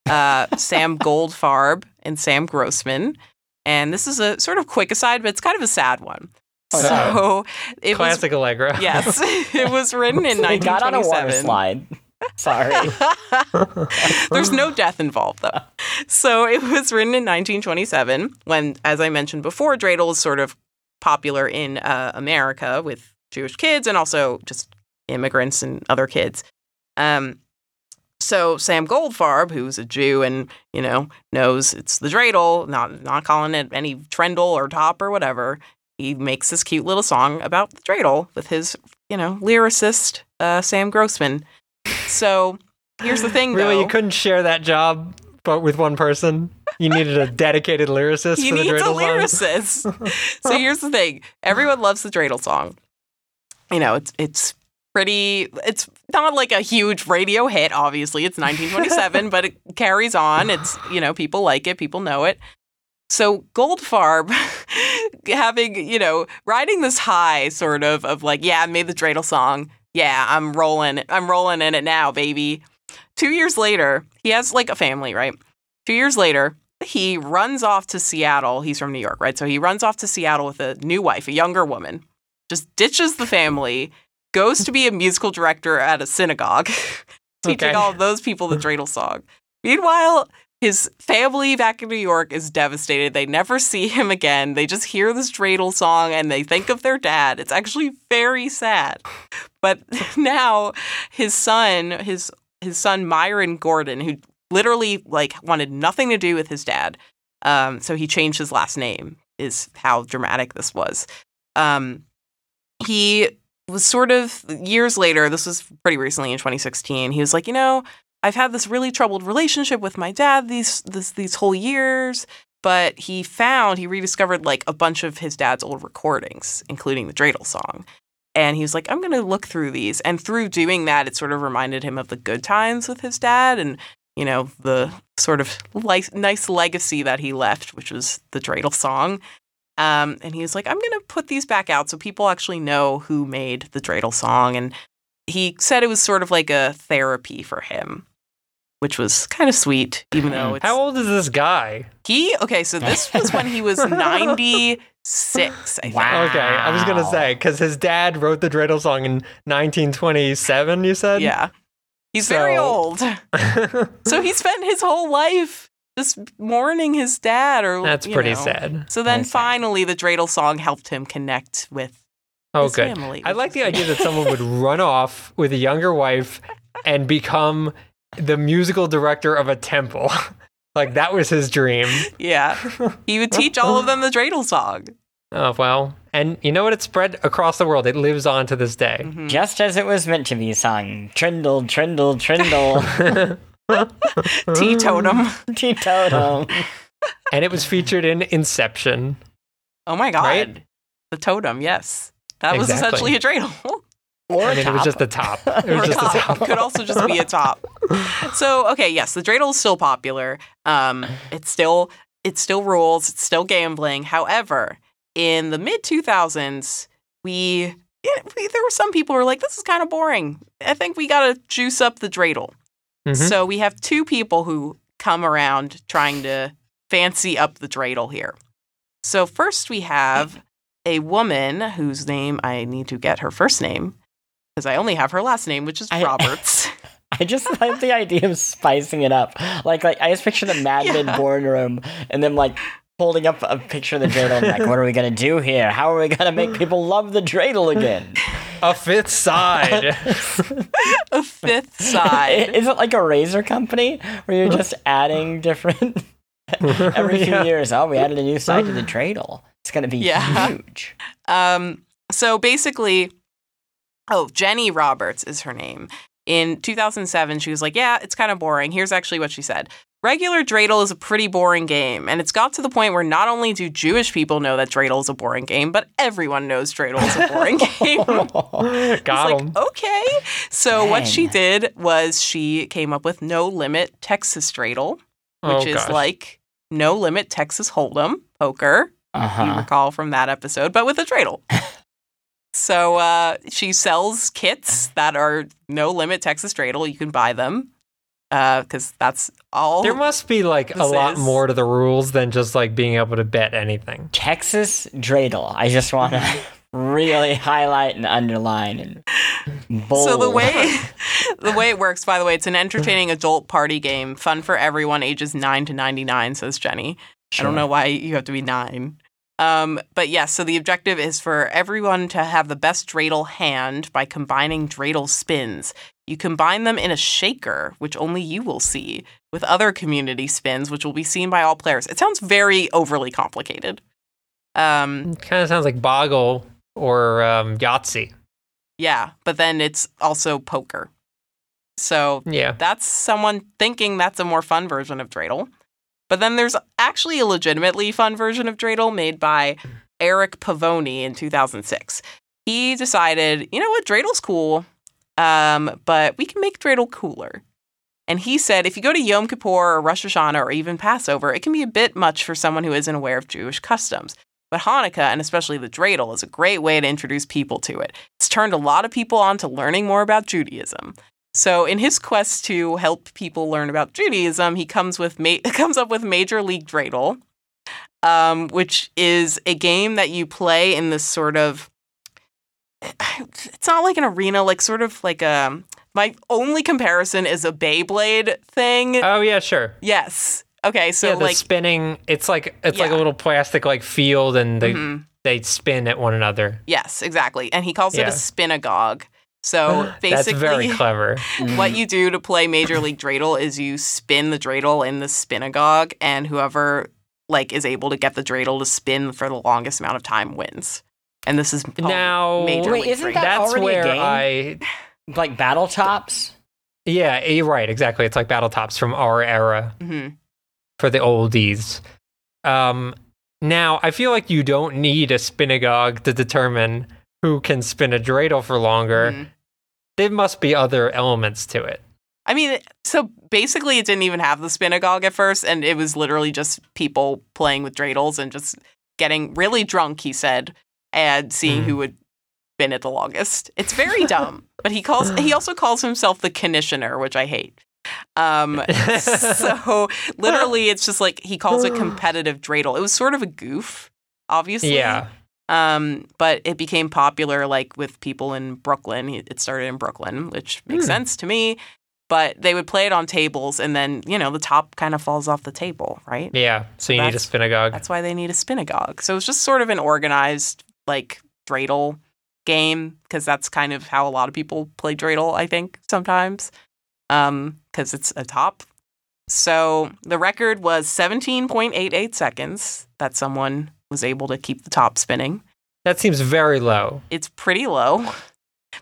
Speaker 3: uh, Sam Goldfarb and Sam Grossman. And this is a sort of quick aside, but it's kind of a sad one.
Speaker 2: Oh, no.
Speaker 3: so it
Speaker 1: Classic Allegra.
Speaker 3: was yes, it was written in
Speaker 2: They got on a water
Speaker 3: 1927.
Speaker 2: slide. Sorry.
Speaker 3: There's no death involved though. So it was written in 1927 when, as I mentioned before, dreidel is sort of popular in uh, America with Jewish kids and also just immigrants and other kids. Um, so Sam Goldfarb, who's a Jew and you know knows it's the dreidel, not not calling it any trendle or top or whatever, he makes this cute little song about the dreidel with his you know lyricist uh, Sam Grossman. So here's the thing,
Speaker 1: Really,
Speaker 3: though.
Speaker 1: you couldn't share that job, but with one person. You needed a dedicated lyricist
Speaker 3: he
Speaker 1: for the
Speaker 3: needs a
Speaker 1: song?
Speaker 3: lyricist. so here's the thing: everyone loves the dreidel song. You know, it's it's pretty. It's not like a huge radio hit. Obviously, it's 1927, but it carries on. It's you know, people like it, people know it. So Goldfarb having, you know, riding this high sort of of like, yeah, I made the dreidel song. Yeah, I'm rolling. I'm rolling in it now, baby. Two years later, he has like a family, right? Two years later, he runs off to Seattle. He's from New York, right? So he runs off to Seattle with a new wife, a younger woman, just ditches the family, goes to be a musical director at a synagogue, teaching
Speaker 1: Okay.
Speaker 3: all of those people the dreidel song. Meanwhile, his family back in New York is devastated. They never see him again. They just hear this dreidel song and they think of their dad. It's actually very sad. But now his son, his his son Myron Gordon, who literally like wanted nothing to do with his dad, Um, so he changed his last name. Is how dramatic this was. Um, he was sort of years later. This was pretty recently in 2016. He was like, you know, I've had this really troubled relationship with my dad these this, these whole years. But he found he rediscovered like a bunch of his dad's old recordings, including the dreidel song. And he was like, I'm going to look through these. And through doing that, it sort of reminded him of the good times with his dad and, you know, the sort of li- nice legacy that he left, which was the dreidel song. Um, and he was like, I'm going to put these back out so people actually know who made the dreidel song. And he said it was sort of like a therapy for him, which was kind of sweet, even though mm. it's.
Speaker 1: How old is this guy?
Speaker 3: He, okay, so this was when he was 96, I think.
Speaker 2: Wow.
Speaker 1: Okay, I was gonna say because his dad wrote the dreidel song in 1927. You said,
Speaker 3: Yeah. He's very old. So he spent his whole life just mourning his dad or
Speaker 1: That's pretty
Speaker 3: know.
Speaker 1: sad.
Speaker 3: So then
Speaker 2: Very sad.
Speaker 3: finally the dreidel song helped him connect with
Speaker 1: Oh,
Speaker 3: his
Speaker 1: good.
Speaker 3: family.
Speaker 1: I like the idea that someone would run off with a younger wife and become the musical director of a temple. like that was his dream.
Speaker 3: Yeah. He would teach all of them the dreidel song.
Speaker 1: Oh well, and you know what? It spread across the world. It lives on to this day.
Speaker 3: Mhm.
Speaker 2: Just as it was meant to be sung. Trindle, trindle, trindle.
Speaker 3: Teetotum.
Speaker 2: Teetotum.
Speaker 1: and it was featured in Inception.
Speaker 3: Oh my god.
Speaker 1: Right?
Speaker 3: The totem, yes. That was essentially a dreidel.
Speaker 2: Or
Speaker 1: I mean, it was just the top. It
Speaker 3: or
Speaker 1: was just the
Speaker 3: top.
Speaker 1: top.
Speaker 3: Could also just be a top. So okay, yes, the dreidel is still popular. Um, it's still it still rules. It's still gambling. However, in the mid two thousands, we, yeah, we there were some people who were like, "This is kind of boring. I think we got to juice up the dreidel."
Speaker 1: Mhm.
Speaker 3: So we have two people who come around trying to fancy up the dreidel here. So first we have a woman whose name I need to get her first name because I only have her last name, which is
Speaker 2: I-
Speaker 3: Roberts.
Speaker 2: I just like the idea of spicing it up. Like, like I just picture the Mad Men
Speaker 3: Yeah.
Speaker 2: boardroom and them like holding up a picture of the dreidel and like, what are we gonna do here? How are we gonna make people love the dreidel again?
Speaker 1: A fifth side.
Speaker 3: a fifth side.
Speaker 2: Is it like a razor company where you're just adding different every few
Speaker 1: Yeah.
Speaker 2: years? Oh, we added a new side to the dreidel. It's gonna be
Speaker 3: Yeah.
Speaker 2: huge.
Speaker 3: Um, so basically, oh, Jenny Roberts is her name. In 2007, she was like, Yeah, it's kind of boring. Here's actually what she said. Regular Dreidel is a pretty boring game, and it's got to the point where not only do Jewish people know that Dreidel is a boring game, but everyone knows Dreidel is a boring game.
Speaker 1: Got him.
Speaker 3: like, okay. So what she did was she came up with No Limit Texas Dreidel, which
Speaker 1: Oh,
Speaker 3: is like No Limit Texas Hold'em poker.
Speaker 2: Uh
Speaker 3: You recall from that episode, but with a dreidel. so uh, she sells kits that are No Limit Texas Dreidel. You can buy them because that's all.
Speaker 1: There must be like a
Speaker 3: This
Speaker 1: lot
Speaker 3: is-
Speaker 1: more to the rules than just like being able to bet anything.
Speaker 2: Texas dreidel. I just want to really highlight and underline and bold.
Speaker 3: So the way the way it works, by the way, it's an entertaining adult party game, fun for everyone, ages nine to ninety nine. Says Jenny. I don't know why you have to be nine. Um, but yes, so the objective is for everyone to have the best dreidel hand by combining dreidel spins. You combine them in a shaker, which only you will see, with other community spins, which will be seen by all players. It sounds very overly complicated. Um,
Speaker 1: Kind of sounds like Boggle or um, Yahtzee.
Speaker 3: yeah, but then it's also poker. So
Speaker 1: Yeah.
Speaker 3: that's someone thinking that's a more fun version of Dreidel. But then there's actually a legitimately fun version of Dreidel made by Eric Pavoni in 2006. He decided, you know what, Dreidel's cool, um, but we can make Dreidel cooler. And he said, if you go to Yom Kippur or Rosh Hashanah or even Passover, it can be a bit much for someone who isn't aware of Jewish customs. But Hanukkah, and especially the dreidel, is a great way to introduce people to it. It's turned a lot of people on to learning more about Judaism. So, in his quest to help people learn about Judaism, he comes with ma- comes up with Major League Dreidel, um, which is a game that you play in this sort of. It's not like an arena, like sort of like a. My only comparison is a Beyblade thing.
Speaker 1: Oh yeah, sure.
Speaker 3: yes. Okay, so
Speaker 1: yeah, the
Speaker 3: like
Speaker 1: spinning. It's like it's like a little plastic like field, and they
Speaker 3: Mhm.
Speaker 1: they spin at one another.
Speaker 3: yes, exactly, and he calls it a spinagog. So
Speaker 1: That's
Speaker 3: basically,
Speaker 1: very clever.
Speaker 3: what you do to play Major League Dreidel is you spin the dreidel in the spinagog, and whoever like is able to get the dreidel to spin for the longest amount of time wins. And this is
Speaker 1: Now-
Speaker 3: Major
Speaker 2: Wait,
Speaker 3: League
Speaker 2: isn't
Speaker 3: Three.
Speaker 2: that
Speaker 1: That's
Speaker 2: already a game?
Speaker 1: I
Speaker 2: Like battle tops?
Speaker 1: yeah, eh, right, exactly. It's like battle tops from our era
Speaker 3: Mhm.
Speaker 1: for the oldies. Um, now I feel like you don't need a spinagog to determine who can spin a dreidel for longer.
Speaker 3: Mhm.
Speaker 1: There must be other elements to it.
Speaker 3: I mean, so basically, it didn't even have the spinagog at first, and it was literally just people playing with dreidels and just getting really drunk. He said, and seeing
Speaker 1: Mhm.
Speaker 3: who would spin it the longest. It's very dumb, but he calls he also calls himself the conditioner, which I hate. Um, so literally, it's just like he calls it competitive dreidel. It was sort of a goof, obviously.
Speaker 1: Yeah.
Speaker 3: Um, but it became popular like with people in Brooklyn. It started in Brooklyn, which makes
Speaker 1: Hmm.
Speaker 3: sense to me. But they would play it on tables, and then you know the top kind of falls off the table, right?
Speaker 1: Yeah. So you need a
Speaker 3: That's-
Speaker 1: spinagog.
Speaker 3: That's why they need a spinagog. So it's just sort of an organized like dreidel game because that's kind of how a lot of people play dreidel. I think sometimes because it's a top. So the record was 17.88 seconds that someone was able to keep the top spinning
Speaker 1: That seems very low.
Speaker 3: it's pretty low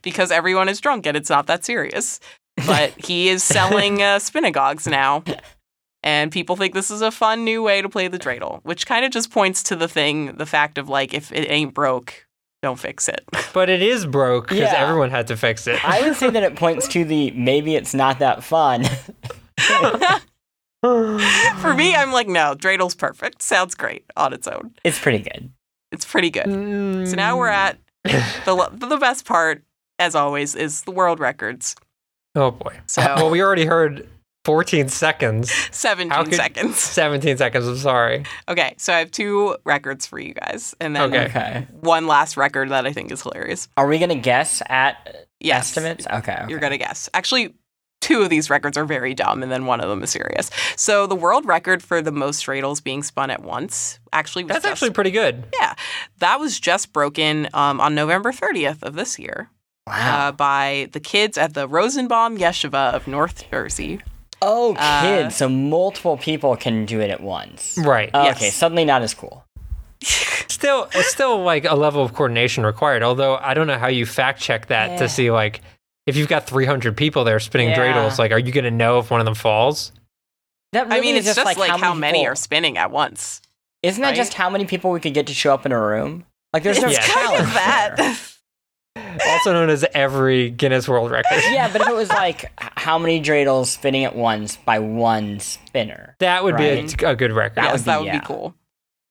Speaker 3: because everyone is drunk and it's not that serious. But he is selling uh, spinagogs now. And people think this is a fun new way to play the dreidel, which kind of just points to the thing, the fact of like, if it ain't broke, don't fix it.
Speaker 1: But it is broke because
Speaker 2: Yeah.
Speaker 1: everyone had to fix it.
Speaker 2: I would say that it points to the maybe it's not that fun.
Speaker 3: For me, I'm like, no, dreidel's perfect. Sounds great on its own.
Speaker 2: it's pretty good.
Speaker 3: It's pretty good. So now
Speaker 1: Mm.
Speaker 3: we're at the the best part, as always, is the world records.
Speaker 1: Oh boy.
Speaker 3: So
Speaker 1: Well, we already heard 14 seconds.
Speaker 3: 17
Speaker 1: could-
Speaker 3: seconds.
Speaker 1: 17 seconds. I'm sorry.
Speaker 3: Okay, so I have two records for you guys, and then
Speaker 1: Okay.
Speaker 2: Okay.
Speaker 3: one last record that I think is hilarious.
Speaker 2: Are we gonna guess at
Speaker 3: Yes,
Speaker 2: estimates? Okay. okay.
Speaker 3: you're gonna guess. Actually, two of these records are very dumb, and then one of them is serious. So the world record for the most dreidels being spun at once actually was
Speaker 1: That's
Speaker 3: just,
Speaker 1: actually pretty good.
Speaker 3: yeah, that was just broken um, on November 30th of this year
Speaker 2: Wow.
Speaker 3: uh, by the kids at the Rosenbaum Yeshiva of North Jersey.
Speaker 2: oh,
Speaker 3: uh,
Speaker 2: kids. So multiple people can do it at once.
Speaker 1: Right.
Speaker 2: Oh,
Speaker 3: Yes.
Speaker 2: Okay. Suddenly not as cool.
Speaker 1: Still, it's still like a level of coordination required. Although I don't know how you fact check that
Speaker 2: Yeah.
Speaker 1: to see like if you've got 300 people there spinning
Speaker 2: Yeah.
Speaker 1: dreidels, like are you going to know if one of them falls?
Speaker 2: That really
Speaker 3: I mean,
Speaker 2: is
Speaker 3: it's just, like, how, many
Speaker 2: people-
Speaker 3: are spinning at once.
Speaker 2: Isn't that just how many people we could get to show up in a room? Like, there's no
Speaker 3: It's
Speaker 1: Yeah.
Speaker 3: kind
Speaker 2: challenge
Speaker 3: of that.
Speaker 1: Also known as every Guinness World Record.
Speaker 2: yeah, but if it was like how many dreidels spinning at once by one spinner,
Speaker 1: That would
Speaker 2: Right.
Speaker 1: be a, a good record.
Speaker 2: That
Speaker 3: yes,
Speaker 2: would be-
Speaker 3: that would
Speaker 2: yeah.
Speaker 3: be cool.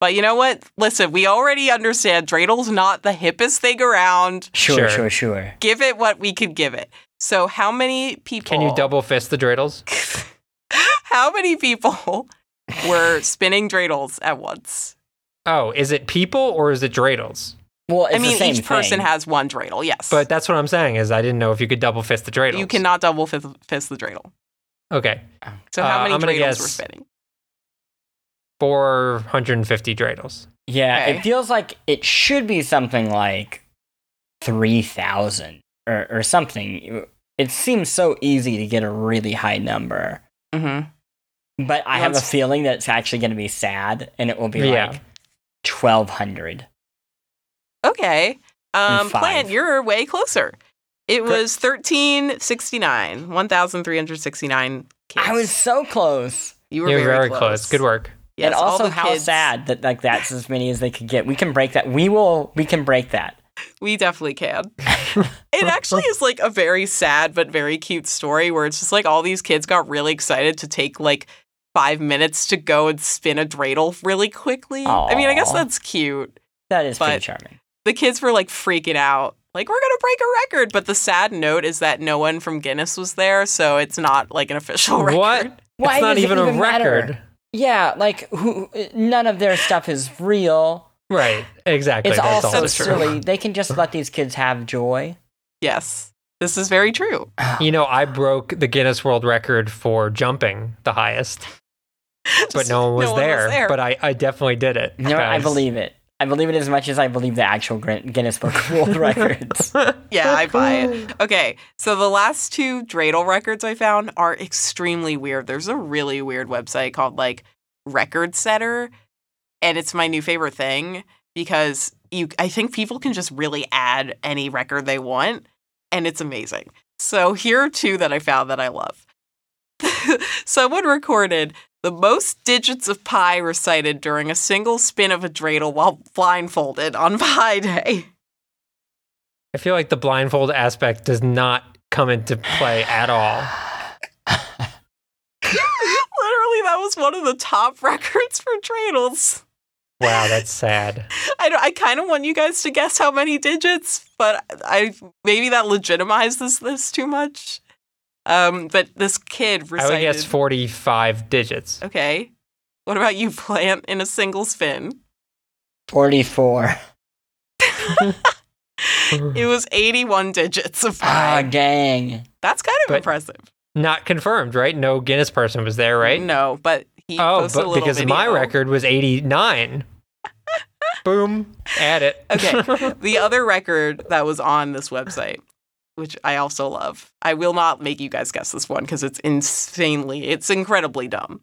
Speaker 3: But you know what? Listen, we already understand dreidel's not the hippest thing around.
Speaker 2: sure,
Speaker 1: Sure.
Speaker 2: sure, sure.
Speaker 3: Give it what we could give it. So, how many people?
Speaker 1: Can you double fist the dreidels?
Speaker 3: How many people were spinning dreidels at once?
Speaker 1: Oh, is it people or is it dreidels?
Speaker 2: Well, it's
Speaker 3: I mean,
Speaker 2: the same
Speaker 3: each person
Speaker 2: thing.
Speaker 3: has one dreidel. Yes,
Speaker 1: But that's what I'm saying is I didn't know if you could double fist the dreidels.
Speaker 3: you cannot double fist, fist the dreidel.
Speaker 1: Okay,
Speaker 3: So, how
Speaker 1: Uh,
Speaker 3: many
Speaker 1: I'm
Speaker 3: dreidels
Speaker 1: guess-
Speaker 3: were spinning?
Speaker 1: 450 dreidels.
Speaker 2: Yeah,
Speaker 3: Okay.
Speaker 2: it feels like it should be something like three thousand or or something. It seems so easy to get a really high number,
Speaker 3: Mm-hmm.
Speaker 2: but I
Speaker 3: Well,
Speaker 2: have a feeling that it's actually going to be sad, and it will be
Speaker 1: Yeah.
Speaker 2: like twelve hundred.
Speaker 3: Okay. Um. Plante, you're way closer. It was 1369, 1,369 kids.
Speaker 2: I was so close.
Speaker 3: You were
Speaker 1: You're
Speaker 3: very,
Speaker 1: very close. Good work.
Speaker 3: Yes,
Speaker 2: and also, how
Speaker 3: kids-
Speaker 2: sad that like that's as many as they could get. We can break that. We will. We can break that.
Speaker 3: We definitely can. it actually is like a very sad but very cute story where it's just like all these kids got really excited to take like five minutes to go and spin a dreidel really quickly. I mean, I guess that's cute.
Speaker 2: That is pretty charming.
Speaker 3: The kids were like freaking out. Like, we're going to break a record. But the sad note is that no one from Guinness was there. So it's not like an official record.
Speaker 1: What?
Speaker 2: Why
Speaker 1: it's not
Speaker 2: does it
Speaker 1: even a
Speaker 2: even matter?
Speaker 1: record.
Speaker 2: Yeah, like who? None of their stuff is real.
Speaker 1: Right. Exactly.
Speaker 2: It's
Speaker 1: That's
Speaker 2: also
Speaker 1: all
Speaker 3: That's true.
Speaker 2: silly. They can just let these kids have joy.
Speaker 3: Yes. This is very true.
Speaker 1: You know, I broke the Guinness World Record for jumping the highest, but no one was, there, But I, I definitely did it.
Speaker 2: No, I believe it. I believe it as much as I believe the actual Guinness Book of World Records.
Speaker 3: Yeah, I buy it. Okay, so the last two dreidel records I found are extremely weird. There's a really weird website called like Record Setter, and it's my new favorite thing because you I think people can just really add any record they want and it's amazing. So here are two that I found that I love. Someone recorded the most digits of pi recited during a single spin of a dreidel while blindfolded on Pi Day.
Speaker 1: I feel like the blindfold aspect does not come into play at all.
Speaker 3: Literally, that was one of the top records for dreidels.
Speaker 1: Wow, that's sad.
Speaker 3: I, I kind of want you guys to guess how many digits, but I maybe that legitimizes this too much. Um, but this kid recited.
Speaker 1: I would
Speaker 3: recited.
Speaker 1: guess 45 digits.
Speaker 3: okay, what about you, Plante, in a single spin?
Speaker 2: 44.
Speaker 3: It was 81 digits of
Speaker 2: Ah,
Speaker 3: pi.
Speaker 2: dang.
Speaker 3: That's kind of
Speaker 1: But-
Speaker 3: impressive.
Speaker 1: Not confirmed, right? No Guinness person was there, right?
Speaker 3: No, but he
Speaker 1: Oh,
Speaker 3: posted
Speaker 1: but
Speaker 3: little
Speaker 1: because my record was 89. Boom, add it.
Speaker 3: Okay. the other record that was on this website, which I also love. I will not make you guys guess this one because it's insanely, it's incredibly dumb.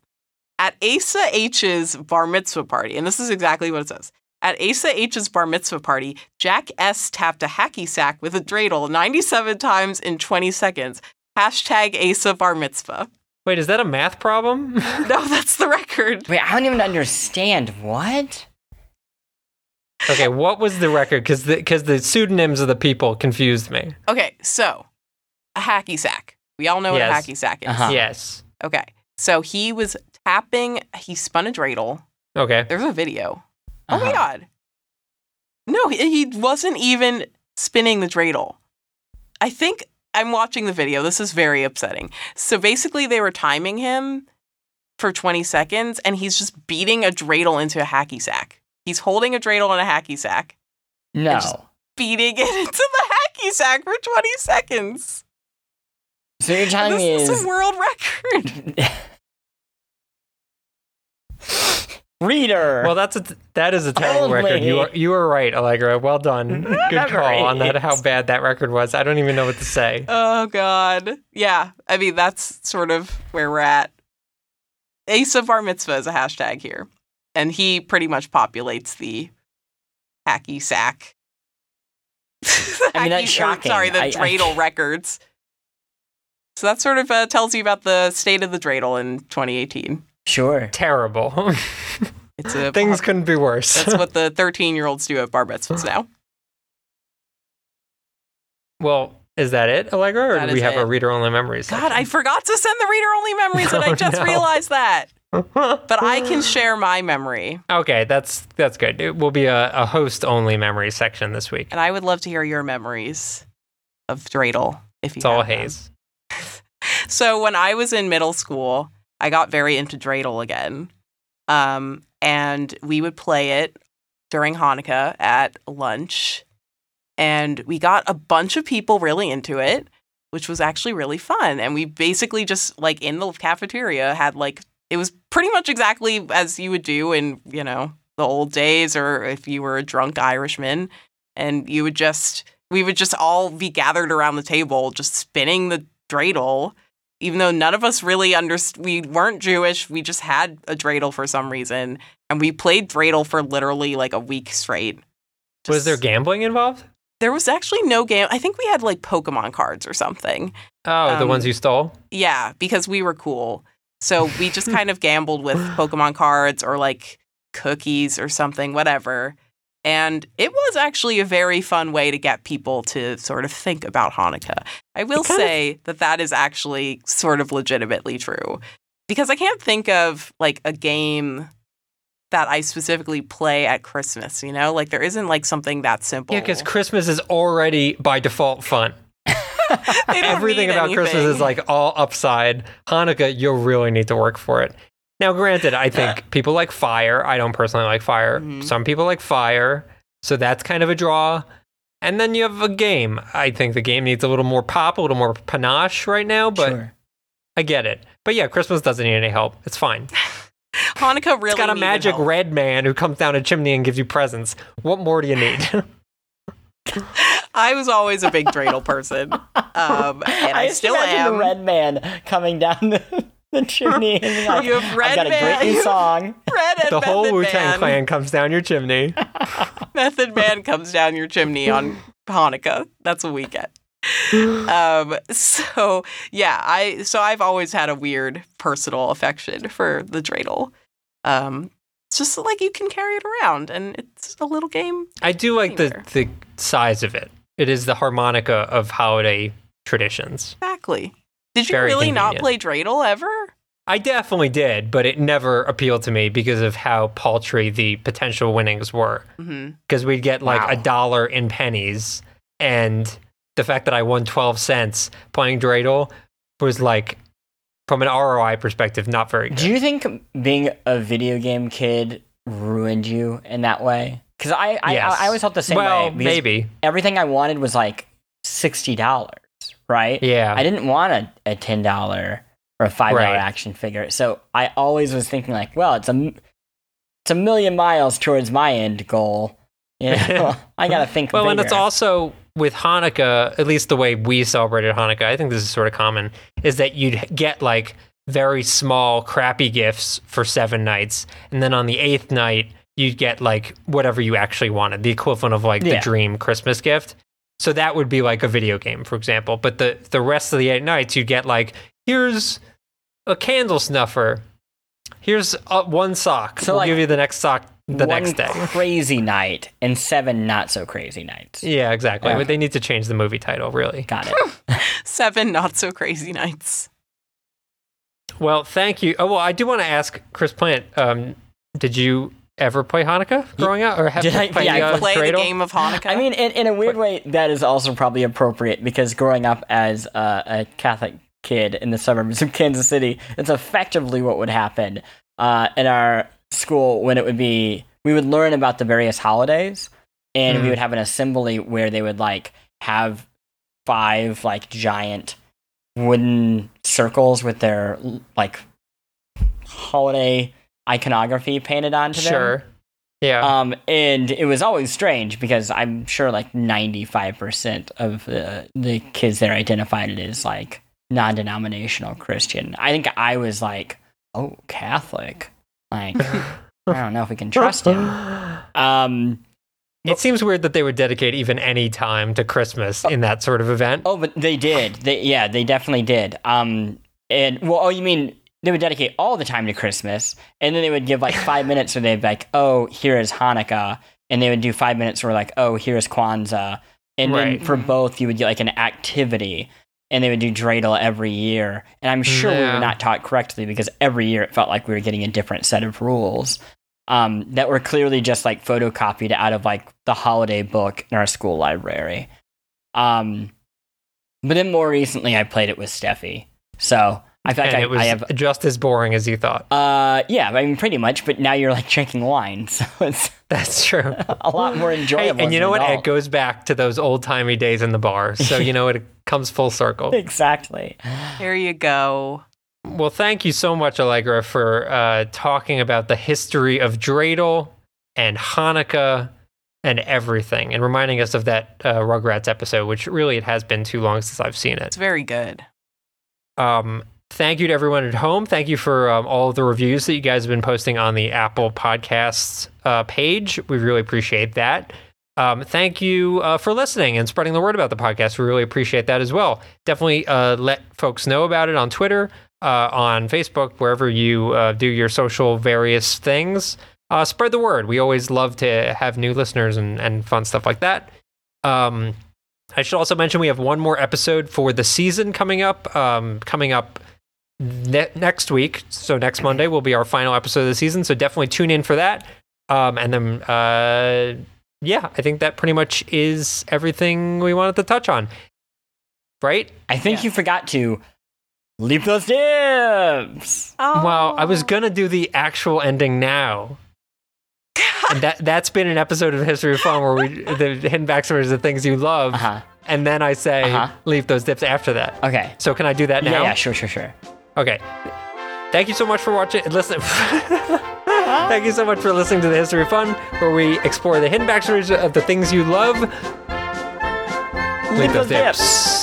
Speaker 3: At Asa H's bar mitzvah party, and this is exactly what it says. At Asa H's bar mitzvah party, Jack S tapped a hacky sack with a dreidel 97 times in 20 seconds. Hashtag Asa bar mitzvah.
Speaker 1: Wait, is that a math problem?
Speaker 3: No, that's the record.
Speaker 2: Wait, I don't even understand. What?
Speaker 1: Okay, what was the record? Because the, 'cause the pseudonyms of the people confused me.
Speaker 3: Okay, so a hacky sack. We all know
Speaker 1: Yes.
Speaker 3: what a hacky sack is.
Speaker 2: Uh-huh.
Speaker 1: Yes.
Speaker 3: Okay. So he was tapping, he spun a dreidel.
Speaker 1: Okay.
Speaker 3: There's a video. Oh my
Speaker 2: Uh-huh.
Speaker 3: God. No, he he wasn't even spinning the dreidel. I think I'm watching the video. This is very upsetting. So basically, they were timing him for 20 seconds and he's just beating a dreidel into a hacky sack. He's holding a dreidel in a hacky sack,
Speaker 2: No.
Speaker 3: just- beating it into the hacky sack for 20 seconds.
Speaker 2: so you're telling me
Speaker 3: This is
Speaker 2: is
Speaker 3: a world record.
Speaker 2: reader.
Speaker 1: Well, that's a that is a terrible record. You are you were right, Allegra. Well done. Good call on that. How bad that record was. I don't even know what to say.
Speaker 3: Oh God. Yeah. I mean, that's sort of where we're at. Asa Bar Mitzvah is a hashtag here. And he pretty much populates the hacky sack.
Speaker 2: I mean, that's shocking.
Speaker 3: Sorry, the
Speaker 2: I- I-
Speaker 3: dreidel records. So that sort of uh, tells you about the state of the dreidel in 2018.
Speaker 2: Sure.
Speaker 1: Terrible.
Speaker 3: It's a
Speaker 1: Things couldn't be worse.
Speaker 3: That's what the 13 year olds do at bar mitzvahs now.
Speaker 1: well, is that it, Allegra, or
Speaker 3: That
Speaker 1: do we have
Speaker 3: it.
Speaker 1: a reader only memories?
Speaker 3: God, I forgot to send the reader only memories, and I
Speaker 1: Oh,
Speaker 3: just
Speaker 1: no.
Speaker 3: realized that. But I can share my memory.
Speaker 1: Okay, that's that's good. It will be a, a host only memory section this week.
Speaker 3: And I would love to hear your memories of dreidel if you
Speaker 1: It's all haze.
Speaker 3: So when I was in middle school, I got very into dreidel again. Um, and we would play it during Hanukkah at lunch. And we got a bunch of people really into it, which was actually really fun. And we basically just like in the cafeteria had like it was pretty much exactly as you would do in, you know, the old days or if you were a drunk Irishman. And you would just we would just all be gathered around the table just spinning the dreidel even though none of us really understood we weren't jewish we just had a dreidel for some reason. And we played dreidel for literally like a week straight.
Speaker 1: Was there gambling involved?
Speaker 3: there was actually no game i think we had like pokemon cards or something.
Speaker 1: Oh, the
Speaker 3: Um,
Speaker 1: ones you stole?
Speaker 3: yeah because we were cool so we just kind of gambled with pokemon cards or like cookies or something whatever and it was actually a very fun way to get people to sort of think about Hanukkah. I will
Speaker 1: kind of-
Speaker 3: say that that is actually sort of legitimately true because I can't think of like a game that I specifically play at Christmas, you know? Like there isn't like something that simple.
Speaker 1: Yeah, because Christmas is already by default fun. Everything about Christmas is like all upside. Hanukkah, you'll really need to work for it. Now, granted, I think people like fire. I don't personally like fire.
Speaker 3: Mhm.
Speaker 1: Some people like fire, so that's kind of a draw. And then you have a game. I think the game needs a little more pop, a little more panache right now, but
Speaker 2: sure.
Speaker 1: I get it. But yeah, Christmas doesn't need any help. It's fine.
Speaker 3: Hanukkah really
Speaker 1: it's got a magic
Speaker 3: help.
Speaker 1: red man who comes down a chimney and gives you presents. What more do you need?
Speaker 3: I was always a big dreidel person. Um, and I,
Speaker 2: just
Speaker 3: still
Speaker 2: imagine
Speaker 3: am.
Speaker 2: the red man coming down the the chimney. And being like,
Speaker 3: You have Red man.
Speaker 2: I've got a
Speaker 3: Man-
Speaker 2: great new song.
Speaker 3: Red and
Speaker 1: The whole
Speaker 3: Method
Speaker 1: Wu Tang Clan comes down your chimney.
Speaker 3: Method Man comes down your chimney on Hanukkah. That's what we get. Um, so yeah, I so I've always had a weird personal affection for the dreidel. Um, it's just like you can carry it around, and it's a little game.
Speaker 1: I do like the, the size of it. It is the harmonica of holiday traditions.
Speaker 3: Exactly. Did you
Speaker 1: Very
Speaker 3: really not play dreidel ever?
Speaker 1: I definitely did, but it never appealed to me because of how paltry the potential winnings were.
Speaker 3: Mm-hmm.
Speaker 1: Because we'd get like
Speaker 2: Wow.
Speaker 1: a dollar in pennies, and the fact that I won 12 cents playing Dreidel was like, from an ROI perspective, not very good.
Speaker 2: Do you think being a video game kid ruined you in that way? Because I, I,
Speaker 1: Yes.
Speaker 2: I, always felt the same
Speaker 1: well,
Speaker 2: way.
Speaker 1: maybe.
Speaker 2: Everything I wanted was like sixty dollars, right?
Speaker 1: Yeah.
Speaker 2: I didn't want a, a ten dollar or a five dollar
Speaker 1: Right.
Speaker 2: action figure, so I always was thinking like, well, it's a it's a million miles towards my end goal. You know, I gotta think.
Speaker 1: Well, and it's also with Hanukkah, at least the way we celebrated Hanukkah, I think this is sort of common, is that you'd get like very small, crappy gifts for seven nights. And then on the eighth night, you'd get like whatever you actually wanted, the equivalent of like
Speaker 2: Yeah.
Speaker 1: the dream Christmas gift. So that would be like a video game, for example. But the, the rest of the eight nights, you'd get like, here's a candle snuffer. Here's uh, one sock.
Speaker 2: So,
Speaker 1: we'll
Speaker 2: like,
Speaker 1: give you the next sock the
Speaker 2: one
Speaker 1: next day.
Speaker 2: crazy night and seven not so crazy nights.
Speaker 1: Yeah, exactly.
Speaker 2: Yeah.
Speaker 1: But they need to change the movie title, really.
Speaker 2: Got it.
Speaker 3: Seven not so crazy nights.
Speaker 1: Well, thank you. Oh, well, I do want to ask Chris Plante. Um, did you ever play Hanukkah growing up, or have
Speaker 2: Did
Speaker 1: you
Speaker 2: I-
Speaker 1: played
Speaker 2: yeah, I
Speaker 1: uh,
Speaker 3: Play the game of Hanukkah.
Speaker 2: I mean, in, in a weird way, that is also probably appropriate because growing up as a, a Catholic kid in the suburbs of Kansas City, it's effectively what would happen uh, in our school when it would be we would learn about the various holidays and we
Speaker 1: Mhm.
Speaker 2: would have an assembly where they would like have five like giant wooden circles with their like holiday iconography painted onto them.
Speaker 1: Sure. Yeah.
Speaker 2: Um, and it was always strange because I'm sure like 95% of the, the kids there identified it as like non denominational Christian. I think I was like, oh, Catholic. Like, I don't know if we can trust him. Um,
Speaker 1: it seems weird that they would dedicate even any time to Christmas in that sort of event.
Speaker 2: oh, but they did. They, yeah, they definitely did. Um, and, well, oh, you mean they would dedicate all the time to Christmas, and then they would give like five minutes where they'd be like, oh, here is Hanukkah. And they would do five minutes where like, oh, here's Kwanzaa. And then for both, you would get like an activity, and they would do dreidel every year. And I'm sure we were not taught correctly because every year it felt like we were getting a different set of rules um, that were clearly just like photocopied out of like the holiday book in our school library. Um, but then more recently, I played it with Steffi. So I feel like I,
Speaker 1: it was
Speaker 2: I have.
Speaker 1: just as boring as you thought.
Speaker 2: Uh, yeah, I mean, pretty much. But now you're like drinking wine, so it's
Speaker 1: That's true.
Speaker 2: a lot more
Speaker 1: Hey,
Speaker 2: enjoyable.
Speaker 1: and you know
Speaker 2: an
Speaker 1: what? It goes back to those old timey days in the bar. So you know it comes full circle.
Speaker 2: exactly.
Speaker 3: there you go.
Speaker 1: Well, thank you so much, Allegra, for uh, talking about the history of Dreidel and Hanukkah and everything, and reminding us of that uh, Rugrats episode, which really it has been too long since I've seen it.
Speaker 3: It's very good.
Speaker 1: Um, thank you to everyone at home. Thank you for um, all of the reviews that you guys have been posting on the Apple Podcasts uh, page. We really appreciate that. Um, thank you uh, for listening and spreading the word about the podcast. We really appreciate that as well. Definitely uh, let folks know about it on Twitter, uh, on Facebook, wherever you uh, do your social various things. Uh, spread the word. We always love to have new listeners and, and fun stuff like that. Um, I should also mention we have one more episode for the season coming up. Um, coming up ne- next week, so next Monday will be our final episode of the season. So definitely tune in for that. Um, and then, uh, yeah, I think that pretty much is everything we wanted to touch on. Right?
Speaker 2: I think
Speaker 3: Yeah.
Speaker 2: you forgot to leave those dibs.
Speaker 3: Oh.
Speaker 1: Well, I was gonna do the actual ending now. And that that's been an episode of History of Fun where we the hidden backstories of the things you love,
Speaker 2: Uh huh.
Speaker 1: and then I say
Speaker 2: Uh-huh.
Speaker 1: leave those dips after that.
Speaker 2: Okay.
Speaker 1: So can I do that now?
Speaker 2: Yeah, yeah, sure, sure, sure.
Speaker 1: Okay. Thank you so much for watching. Listen. Thank you so much for listening to the History of Fun, where we explore the hidden backstories of the things you love.
Speaker 2: Leave those dips.